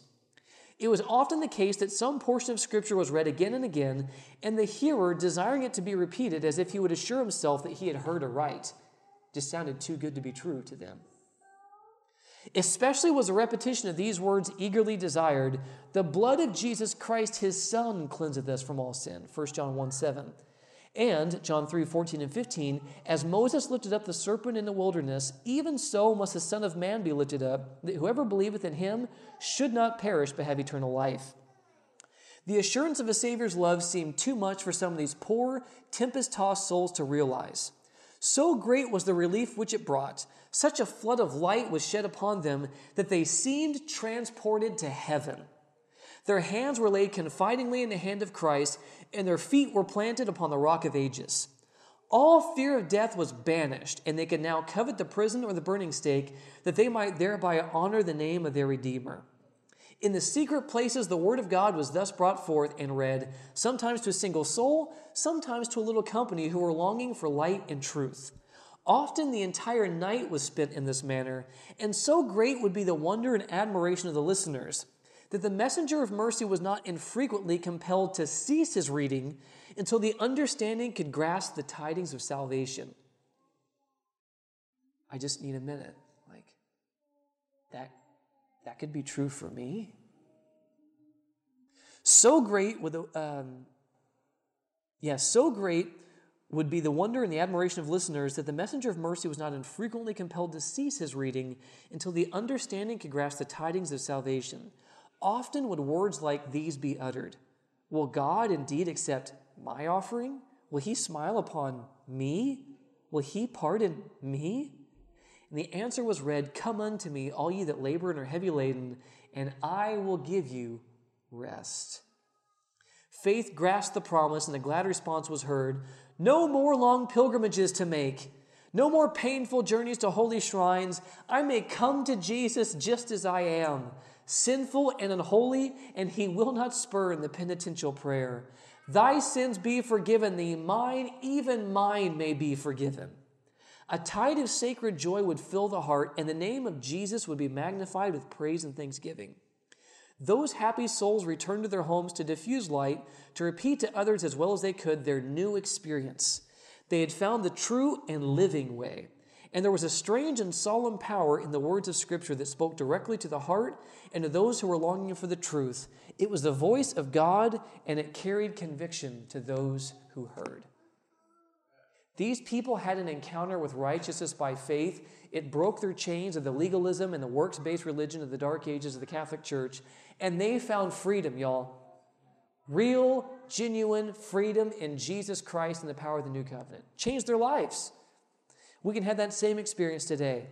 It was often the case that some portion of Scripture was read again and again, and the hearer, desiring it to be repeated as if he would assure himself that he had heard aright, just sounded too good to be true to them. Especially was a repetition of these words eagerly desired The blood of Jesus Christ, his Son, cleanseth us from all sin. 1 John 1 7. And John 3 14 and 15, as Moses lifted up the serpent in the wilderness, even so must the Son of Man be lifted up, that whoever believeth in him should not perish but have eternal life. The assurance of a Savior's love seemed too much for some of these poor, tempest tossed souls to realize. So great was the relief which it brought, such a flood of light was shed upon them that they seemed transported to heaven. Their hands were laid confidingly in the hand of Christ, and their feet were planted upon the rock of ages. All fear of death was banished, and they could now covet the prison or the burning stake, that they might thereby honor the name of their Redeemer. In the secret places, the word of God was thus brought forth and read, sometimes to a single soul, sometimes to a little company who were longing for light and truth. Often the entire night was spent in this manner, and so great would be the wonder and admiration of the listeners that the messenger of mercy was not infrequently compelled to cease his reading until the understanding could grasp the tidings of salvation. I just need a minute. Like, that, that could be true for me. So great with um, yeah, so great would be the wonder and the admiration of listeners that the messenger of mercy was not infrequently compelled to cease his reading until the understanding could grasp the tidings of salvation. Often would words like these be uttered Will God indeed accept my offering? Will he smile upon me? Will he pardon me? And the answer was read Come unto me, all ye that labor and are heavy laden, and I will give you rest. Faith grasped the promise, and the glad response was heard No more long pilgrimages to make. No more painful journeys to holy shrines. I may come to Jesus just as I am sinful and unholy, and he will not spurn the penitential prayer. Thy sins be forgiven thee, mine, even mine, may be forgiven. A tide of sacred joy would fill the heart, and the name of Jesus would be magnified with praise and thanksgiving. Those happy souls returned to their homes to diffuse light, to repeat to others as well as they could their new experience. They had found the true and living way. And there was a strange and solemn power in the words of Scripture that spoke directly to the heart and to those who were longing for the truth. It was the voice of God, and it carried conviction to those who heard. These people had an encounter with righteousness by faith. It broke their chains of the legalism and the works based religion of the dark ages of the Catholic Church, and they found freedom, y'all. Real, genuine freedom in Jesus Christ and the power of the new covenant. Changed their lives. We can have that same experience today.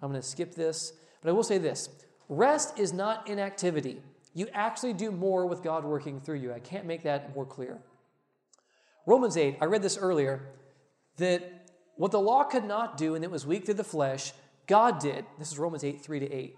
I'm going to skip this, but I will say this rest is not inactivity. You actually do more with God working through you. I can't make that more clear. Romans 8, I read this earlier, that what the law could not do and it was weak through the flesh, God did. This is Romans 8, 3 to 8.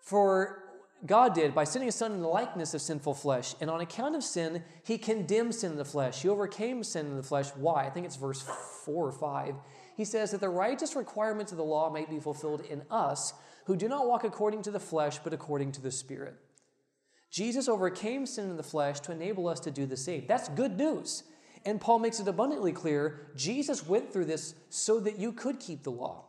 For God did by sending his son in the likeness of sinful flesh. And on account of sin, he condemned sin in the flesh. He overcame sin in the flesh. Why? I think it's verse 4 or 5 he says that the righteous requirements of the law might be fulfilled in us who do not walk according to the flesh, but according to the Spirit. Jesus overcame sin in the flesh to enable us to do the same. That's good news. And Paul makes it abundantly clear Jesus went through this so that you could keep the law.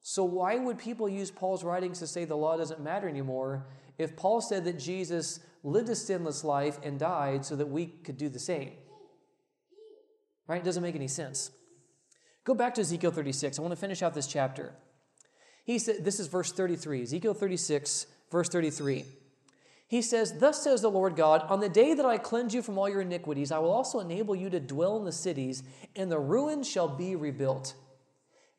So, why would people use Paul's writings to say the law doesn't matter anymore if Paul said that Jesus lived a sinless life and died so that we could do the same? Right? It doesn't make any sense. Go back to Ezekiel 36. I want to finish out this chapter. He said, this is verse 33, Ezekiel 36, verse 33. He says, Thus says the Lord God, On the day that I cleanse you from all your iniquities, I will also enable you to dwell in the cities, and the ruins shall be rebuilt.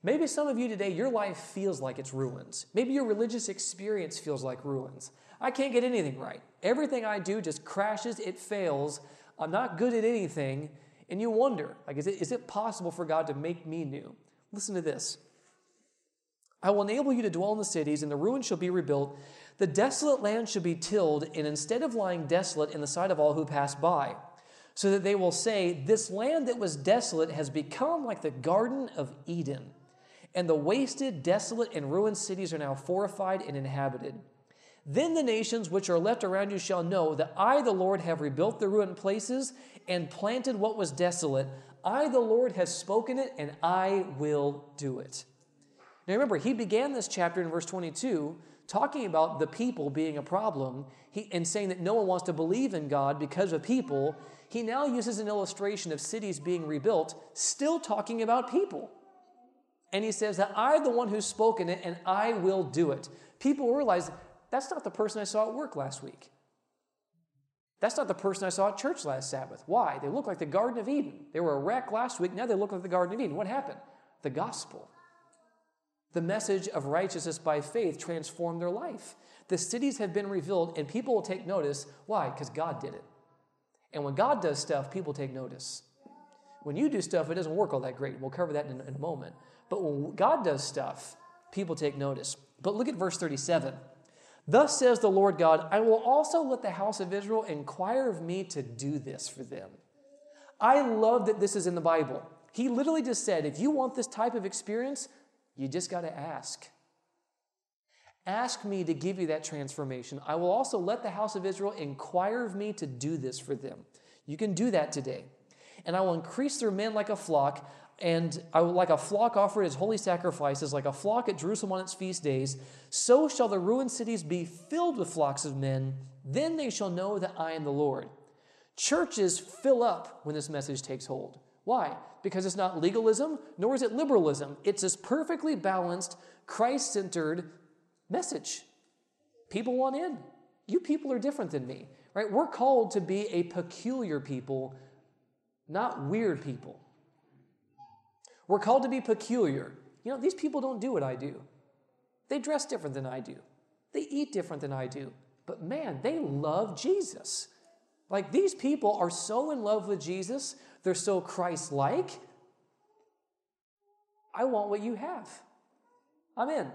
Maybe some of you today, your life feels like it's ruins. Maybe your religious experience feels like ruins. I can't get anything right. Everything I do just crashes, it fails. I'm not good at anything. And you wonder, like, is it, is it possible for God to make me new? Listen to this. I will enable you to dwell in the cities, and the ruins shall be rebuilt. The desolate land shall be tilled, and instead of lying desolate in the sight of all who pass by, so that they will say, This land that was desolate has become like the Garden of Eden, and the wasted, desolate, and ruined cities are now fortified and inhabited. Then the nations which are left around you shall know that I, the Lord, have rebuilt the ruined places and planted what was desolate. I, the Lord, has spoken it, and I will do it. Now remember, he began this chapter in verse 22 talking about the people being a problem he, and saying that no one wants to believe in God because of people, he now uses an illustration of cities being rebuilt, still talking about people. And he says that I'm the one who's spoken it and I will do it. People realize that's not the person I saw at work last week. That's not the person I saw at church last Sabbath. Why? They look like the Garden of Eden. They were a wreck last week. Now they look like the Garden of Eden. What happened? The gospel. The message of righteousness by faith transformed their life. The cities have been revealed, and people will take notice. Why? Because God did it. And when God does stuff, people take notice. When you do stuff, it doesn't work all that great. We'll cover that in, in a moment. But when God does stuff, people take notice. But look at verse 37. Thus says the Lord God, I will also let the house of Israel inquire of me to do this for them. I love that this is in the Bible. He literally just said, if you want this type of experience, you just got to ask. Ask me to give you that transformation. I will also let the house of Israel inquire of me to do this for them. You can do that today. And I will increase their men like a flock, and I like a flock offered as holy sacrifices, like a flock at Jerusalem on its feast days, so shall the ruined cities be filled with flocks of men. Then they shall know that I am the Lord. Churches fill up when this message takes hold. Why? Because it's not legalism, nor is it liberalism. It's this perfectly balanced, Christ centered message. People want in. You people are different than me, right? We're called to be a peculiar people, not weird people. We're called to be peculiar. You know, these people don't do what I do. They dress different than I do. They eat different than I do. But man, they love Jesus. Like these people are so in love with Jesus, they're so Christ like. I want what you have. I'm in.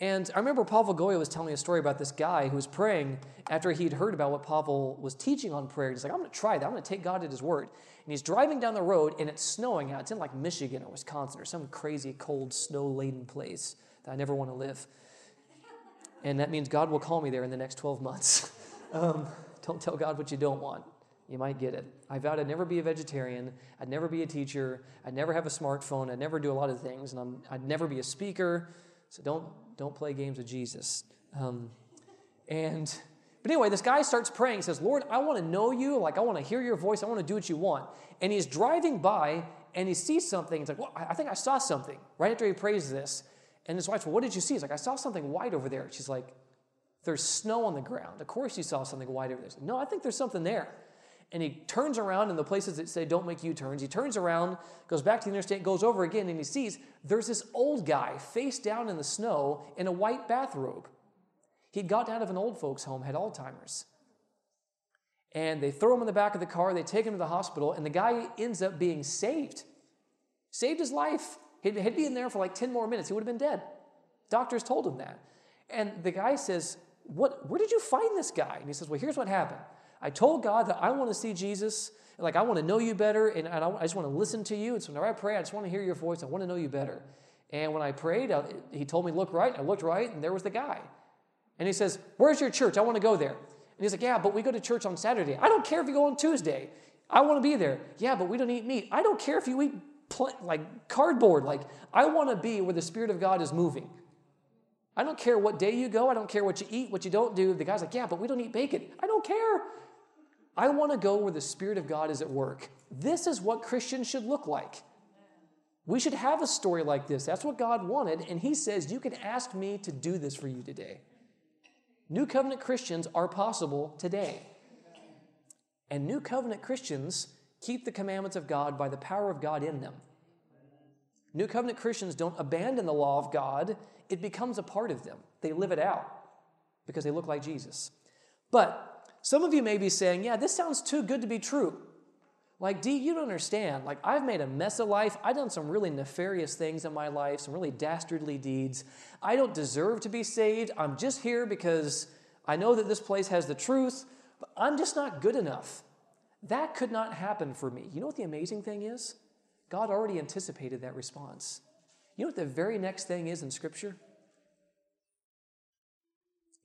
And I remember Pavel Goia was telling me a story about this guy who was praying after he'd heard about what Pavel was teaching on prayer. He's like, I'm going to try that. I'm going to take God at his word. And he's driving down the road and it's snowing out. It's in like Michigan or Wisconsin or some crazy, cold, snow laden place that I never want to live. And that means God will call me there in the next 12 months. (laughs) um, don't tell God what you don't want. You might get it. I vowed I'd never be a vegetarian. I'd never be a teacher. I'd never have a smartphone. I'd never do a lot of things. And i would never be a speaker. So don't don't play games with Jesus. Um, and but anyway, this guy starts praying. He says, Lord, I want to know you. Like, I want to hear your voice. I want to do what you want. And he's driving by and he sees something. He's like, Well, I think I saw something right after he prays this. And his wife's, Well, what did you see? He's like, I saw something white over there. She's like, There's snow on the ground. Of course you saw something white over there. Like, no, I think there's something there. And he turns around in the places that say don't make U turns. He turns around, goes back to the interstate, goes over again, and he sees there's this old guy face down in the snow in a white bathrobe. He'd gotten out of an old folks' home, had Alzheimer's. And they throw him in the back of the car, they take him to the hospital, and the guy ends up being saved. Saved his life. He'd, he'd be in there for like 10 more minutes. He would have been dead. Doctors told him that. And the guy says, what, Where did you find this guy? And he says, Well, here's what happened. I told God that I want to see Jesus, like I want to know you better, and I, just want to listen to you. And so whenever I pray, I just want to hear your voice. I want to know you better. And when I prayed, I, he told me, look right. I looked right, and there was the guy. And he says, Where's your church? I want to go there. And he's like, Yeah, but we go to church on Saturday. I don't care if you go on Tuesday. I want to be there. Yeah, but we don't eat meat. I don't care if you eat pl- like cardboard. Like, I want to be where the Spirit of God is moving. I don't care what day you go. I don't care what you eat, what you don't do. The guy's like, Yeah, but we don't eat bacon. I don't care. I want to go where the Spirit of God is at work. This is what Christians should look like. We should have a story like this. That's what God wanted. And He says, You can ask me to do this for you today. New covenant Christians are possible today. And new covenant Christians keep the commandments of God by the power of God in them. New covenant Christians don't abandon the law of God, it becomes a part of them. They live it out because they look like Jesus. But some of you may be saying, yeah, this sounds too good to be true. Like, Dee, you don't understand. Like, I've made a mess of life. I've done some really nefarious things in my life, some really dastardly deeds. I don't deserve to be saved. I'm just here because I know that this place has the truth, but I'm just not good enough. That could not happen for me. You know what the amazing thing is? God already anticipated that response. You know what the very next thing is in Scripture?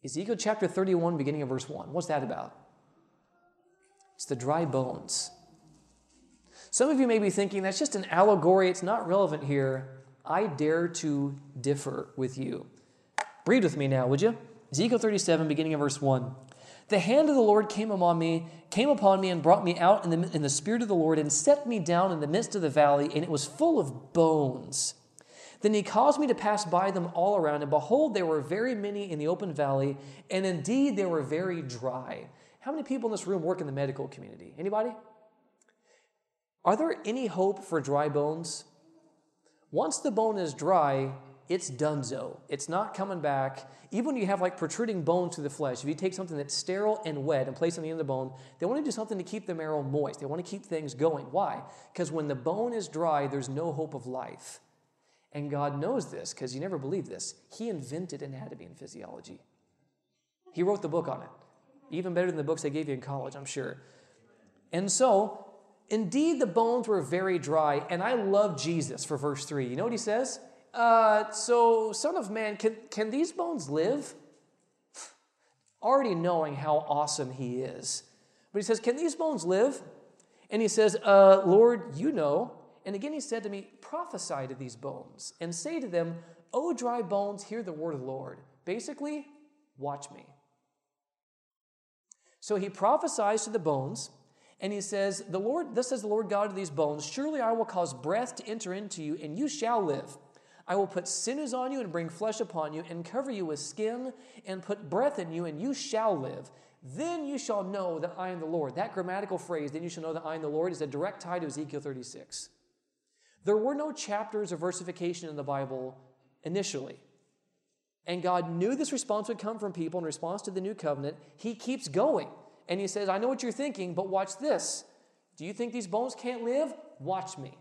Ezekiel chapter 31, beginning of verse 1. What's that about? It's the dry bones. Some of you may be thinking that's just an allegory, it's not relevant here. I dare to differ with you. Read with me now, would you? Ezekiel 37, beginning of verse 1. The hand of the Lord came upon me, came upon me and brought me out in the, in the spirit of the Lord and set me down in the midst of the valley, and it was full of bones. Then he caused me to pass by them all around, and behold, there were very many in the open valley, and indeed they were very dry. How many people in this room work in the medical community? Anybody? Are there any hope for dry bones? Once the bone is dry, it's donezo. It's not coming back. Even when you have like protruding bones through the flesh, if you take something that's sterile and wet and place it on the end of the bone, they want to do something to keep the marrow moist. They want to keep things going. Why? Because when the bone is dry, there's no hope of life. And God knows this because you never believe this. He invented anatomy and physiology. He wrote the book on it, even better than the books they gave you in college, I'm sure. And so, indeed, the bones were very dry. And I love Jesus for verse 3. You know what he says? Uh, so, Son of Man, can, can these bones live? (sighs) Already knowing how awesome he is. But he says, Can these bones live? And he says, uh, Lord, you know. And again he said to me, Prophesy to these bones and say to them, O dry bones, hear the word of the Lord. Basically, watch me. So he prophesies to the bones, and he says, The Lord, thus says the Lord God of these bones, surely I will cause breath to enter into you, and you shall live. I will put sinews on you and bring flesh upon you, and cover you with skin, and put breath in you, and you shall live. Then you shall know that I am the Lord. That grammatical phrase, then you shall know that I am the Lord, is a direct tie to Ezekiel 36. There were no chapters of versification in the Bible initially. And God knew this response would come from people in response to the new covenant. He keeps going. And he says, I know what you're thinking, but watch this. Do you think these bones can't live? Watch me.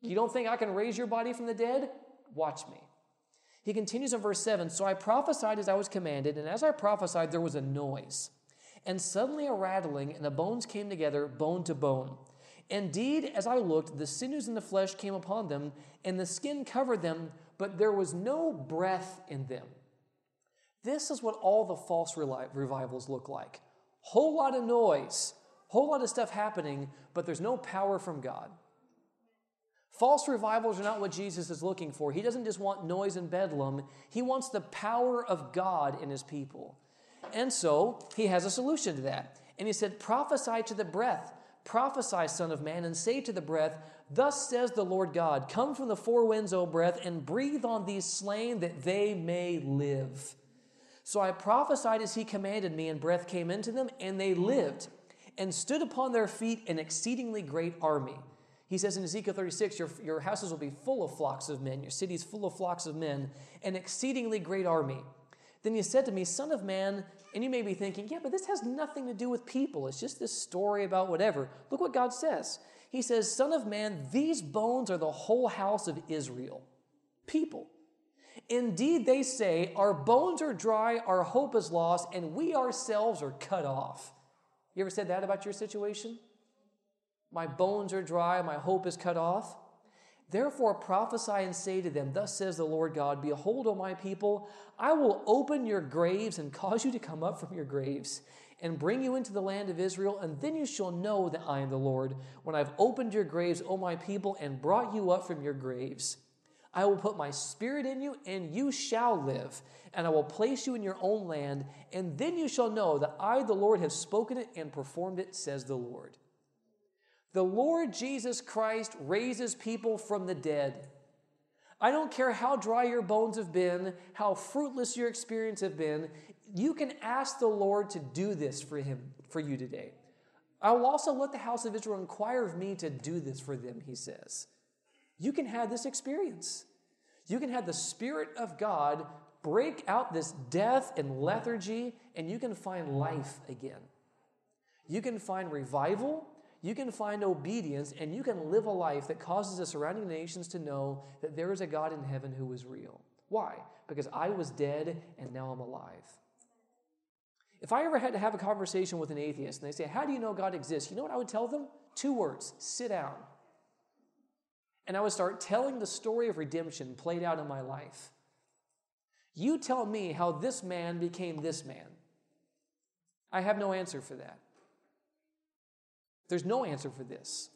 You don't think I can raise your body from the dead? Watch me. He continues in verse 7 So I prophesied as I was commanded, and as I prophesied, there was a noise. And suddenly a rattling, and the bones came together, bone to bone. Indeed, as I looked, the sinews and the flesh came upon them, and the skin covered them, but there was no breath in them. This is what all the false revivals look like. Whole lot of noise, whole lot of stuff happening, but there's no power from God. False revivals are not what Jesus is looking for. He doesn't just want noise and bedlam, he wants the power of God in his people. And so he has a solution to that. And he said, Prophesy to the breath Prophesy, Son of Man, and say to the breath, Thus says the Lord God, Come from the four winds, O breath, and breathe on these slain that they may live. So I prophesied as he commanded me, and breath came into them, and they lived, and stood upon their feet an exceedingly great army. He says in Ezekiel 36, your, your houses will be full of flocks of men, your cities full of flocks of men, an exceedingly great army. Then he said to me, Son of man, and you may be thinking, yeah, but this has nothing to do with people. It's just this story about whatever. Look what God says. He says, Son of man, these bones are the whole house of Israel. People. Indeed, they say, Our bones are dry, our hope is lost, and we ourselves are cut off. You ever said that about your situation? My bones are dry, my hope is cut off. Therefore prophesy and say to them, Thus says the Lord God, Behold, O my people, I will open your graves and (laughs) cause you to come up from your graves and bring you into the land of Israel, and then you shall know that I am the Lord, when I've opened your graves, O my people, and brought you up from your graves. I will put my spirit in you, and you shall live, and I will place you in your own land, and then you shall know that I, the Lord, have spoken it and performed it, says the Lord. The Lord Jesus Christ raises people from the dead. I don't care how dry your bones have been, how fruitless your experience have been, you can ask the Lord to do this for him for you today. I will also let the house of Israel inquire of me to do this for them, he says. You can have this experience. You can have the Spirit of God break out this death and lethargy, and you can find life again. You can find revival you can find obedience and you can live a life that causes the surrounding nations to know that there is a God in heaven who is real. Why? Because I was dead and now I'm alive. If I ever had to have a conversation with an atheist and they say, How do you know God exists? You know what I would tell them? Two words sit down. And I would start telling the story of redemption played out in my life. You tell me how this man became this man. I have no answer for that. There's no answer for this.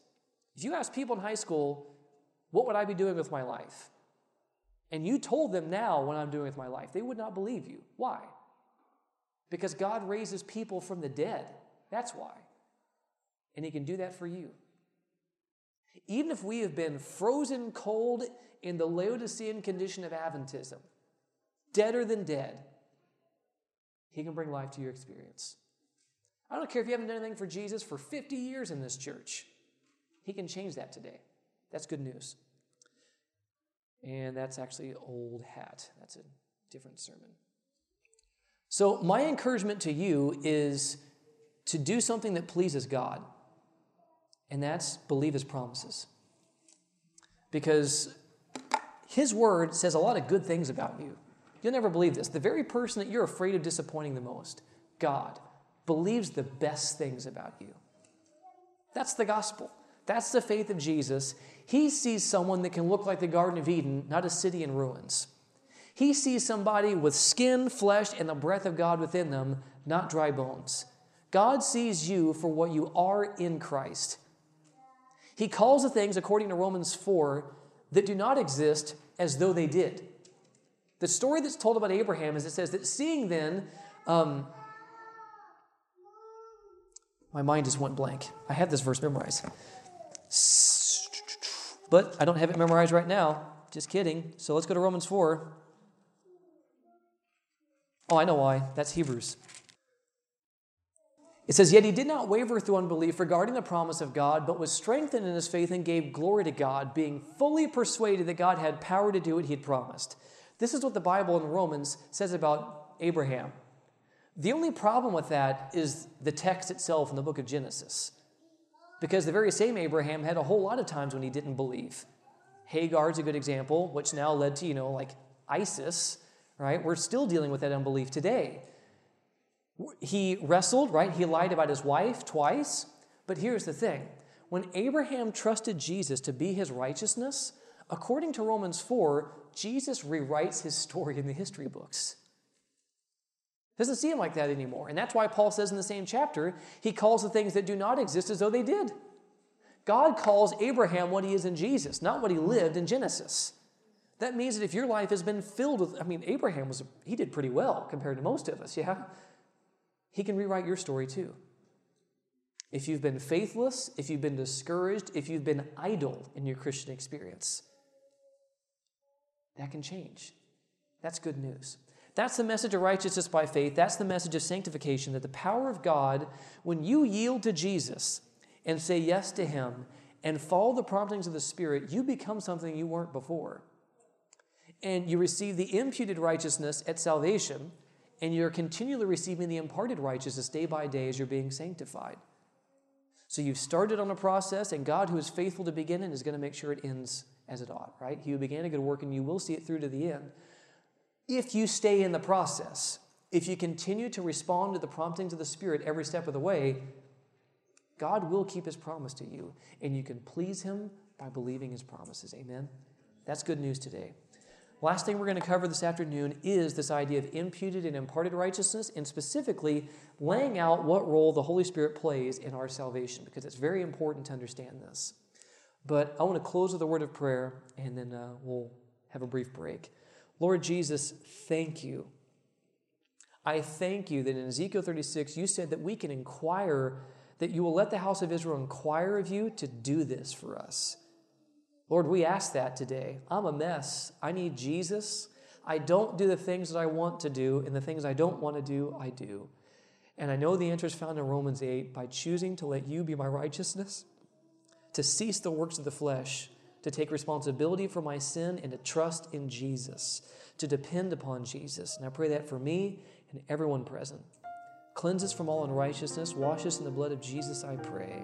If you ask people in high school, what would I be doing with my life? and you told them now what I'm doing with my life, they would not believe you. Why? Because God raises people from the dead. That's why. And He can do that for you. Even if we have been frozen cold in the Laodicean condition of Adventism, deader than dead, He can bring life to your experience. I don't care if you haven't done anything for Jesus for 50 years in this church, He can change that today. That's good news. And that's actually old hat. That's a different sermon. So, my encouragement to you is to do something that pleases God, and that's believe His promises. Because His Word says a lot of good things about you. You'll never believe this. The very person that you're afraid of disappointing the most, God, believes the best things about you. That's the gospel. That's the faith of Jesus. He sees someone that can look like the Garden of Eden, not a city in ruins. He sees somebody with skin, flesh, and the breath of God within them, not dry bones. God sees you for what you are in Christ. He calls the things, according to Romans 4, that do not exist as though they did. The story that's told about Abraham is it says that seeing then, um, my mind just went blank. I had this verse memorized. But I don't have it memorized right now. Just kidding. So let's go to Romans 4. Oh, I know why. That's Hebrews. It says, Yet he did not waver through unbelief regarding the promise of God, but was strengthened in his faith and gave glory to God, being fully persuaded that God had power to do what he had promised. This is what the Bible in Romans says about Abraham. The only problem with that is the text itself in the book of Genesis. Because the very same Abraham had a whole lot of times when he didn't believe. Hagar's a good example, which now led to, you know, like ISIS, right? We're still dealing with that unbelief today. He wrestled, right? He lied about his wife twice. But here's the thing when Abraham trusted Jesus to be his righteousness, according to Romans 4, Jesus rewrites his story in the history books. Doesn't seem like that anymore. And that's why Paul says in the same chapter, he calls the things that do not exist as though they did. God calls Abraham what he is in Jesus, not what he lived in Genesis. That means that if your life has been filled with, I mean, Abraham was, he did pretty well compared to most of us, yeah? He can rewrite your story too. If you've been faithless, if you've been discouraged, if you've been idle in your Christian experience, that can change. That's good news. That's the message of righteousness by faith. That's the message of sanctification that the power of God, when you yield to Jesus and say yes to Him and follow the promptings of the Spirit, you become something you weren't before. And you receive the imputed righteousness at salvation, and you're continually receiving the imparted righteousness day by day as you're being sanctified. So you've started on a process, and God, who is faithful to begin is going to make sure it ends as it ought, right? He who began a good work, and you will see it through to the end if you stay in the process, if you continue to respond to the promptings of the Spirit every step of the way, God will keep his promise to you, and you can please him by believing his promises. Amen? That's good news today. Last thing we're going to cover this afternoon is this idea of imputed and imparted righteousness, and specifically laying out what role the Holy Spirit plays in our salvation, because it's very important to understand this. But I want to close with a word of prayer, and then uh, we'll have a brief break. Lord Jesus, thank you. I thank you that in Ezekiel 36, you said that we can inquire, that you will let the house of Israel inquire of you to do this for us. Lord, we ask that today. I'm a mess. I need Jesus. I don't do the things that I want to do, and the things I don't want to do, I do. And I know the answer is found in Romans 8 by choosing to let you be my righteousness, to cease the works of the flesh to take responsibility for my sin and to trust in Jesus, to depend upon Jesus. And I pray that for me and everyone present. Cleanse us from all unrighteousness, wash us in the blood of Jesus, I pray,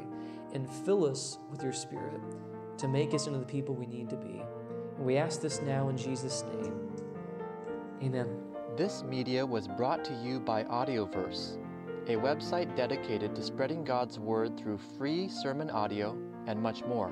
and fill us with your Spirit to make us into the people we need to be. And we ask this now in Jesus' name. Amen. This media was brought to you by Audioverse, a website dedicated to spreading God's Word through free sermon audio and much more.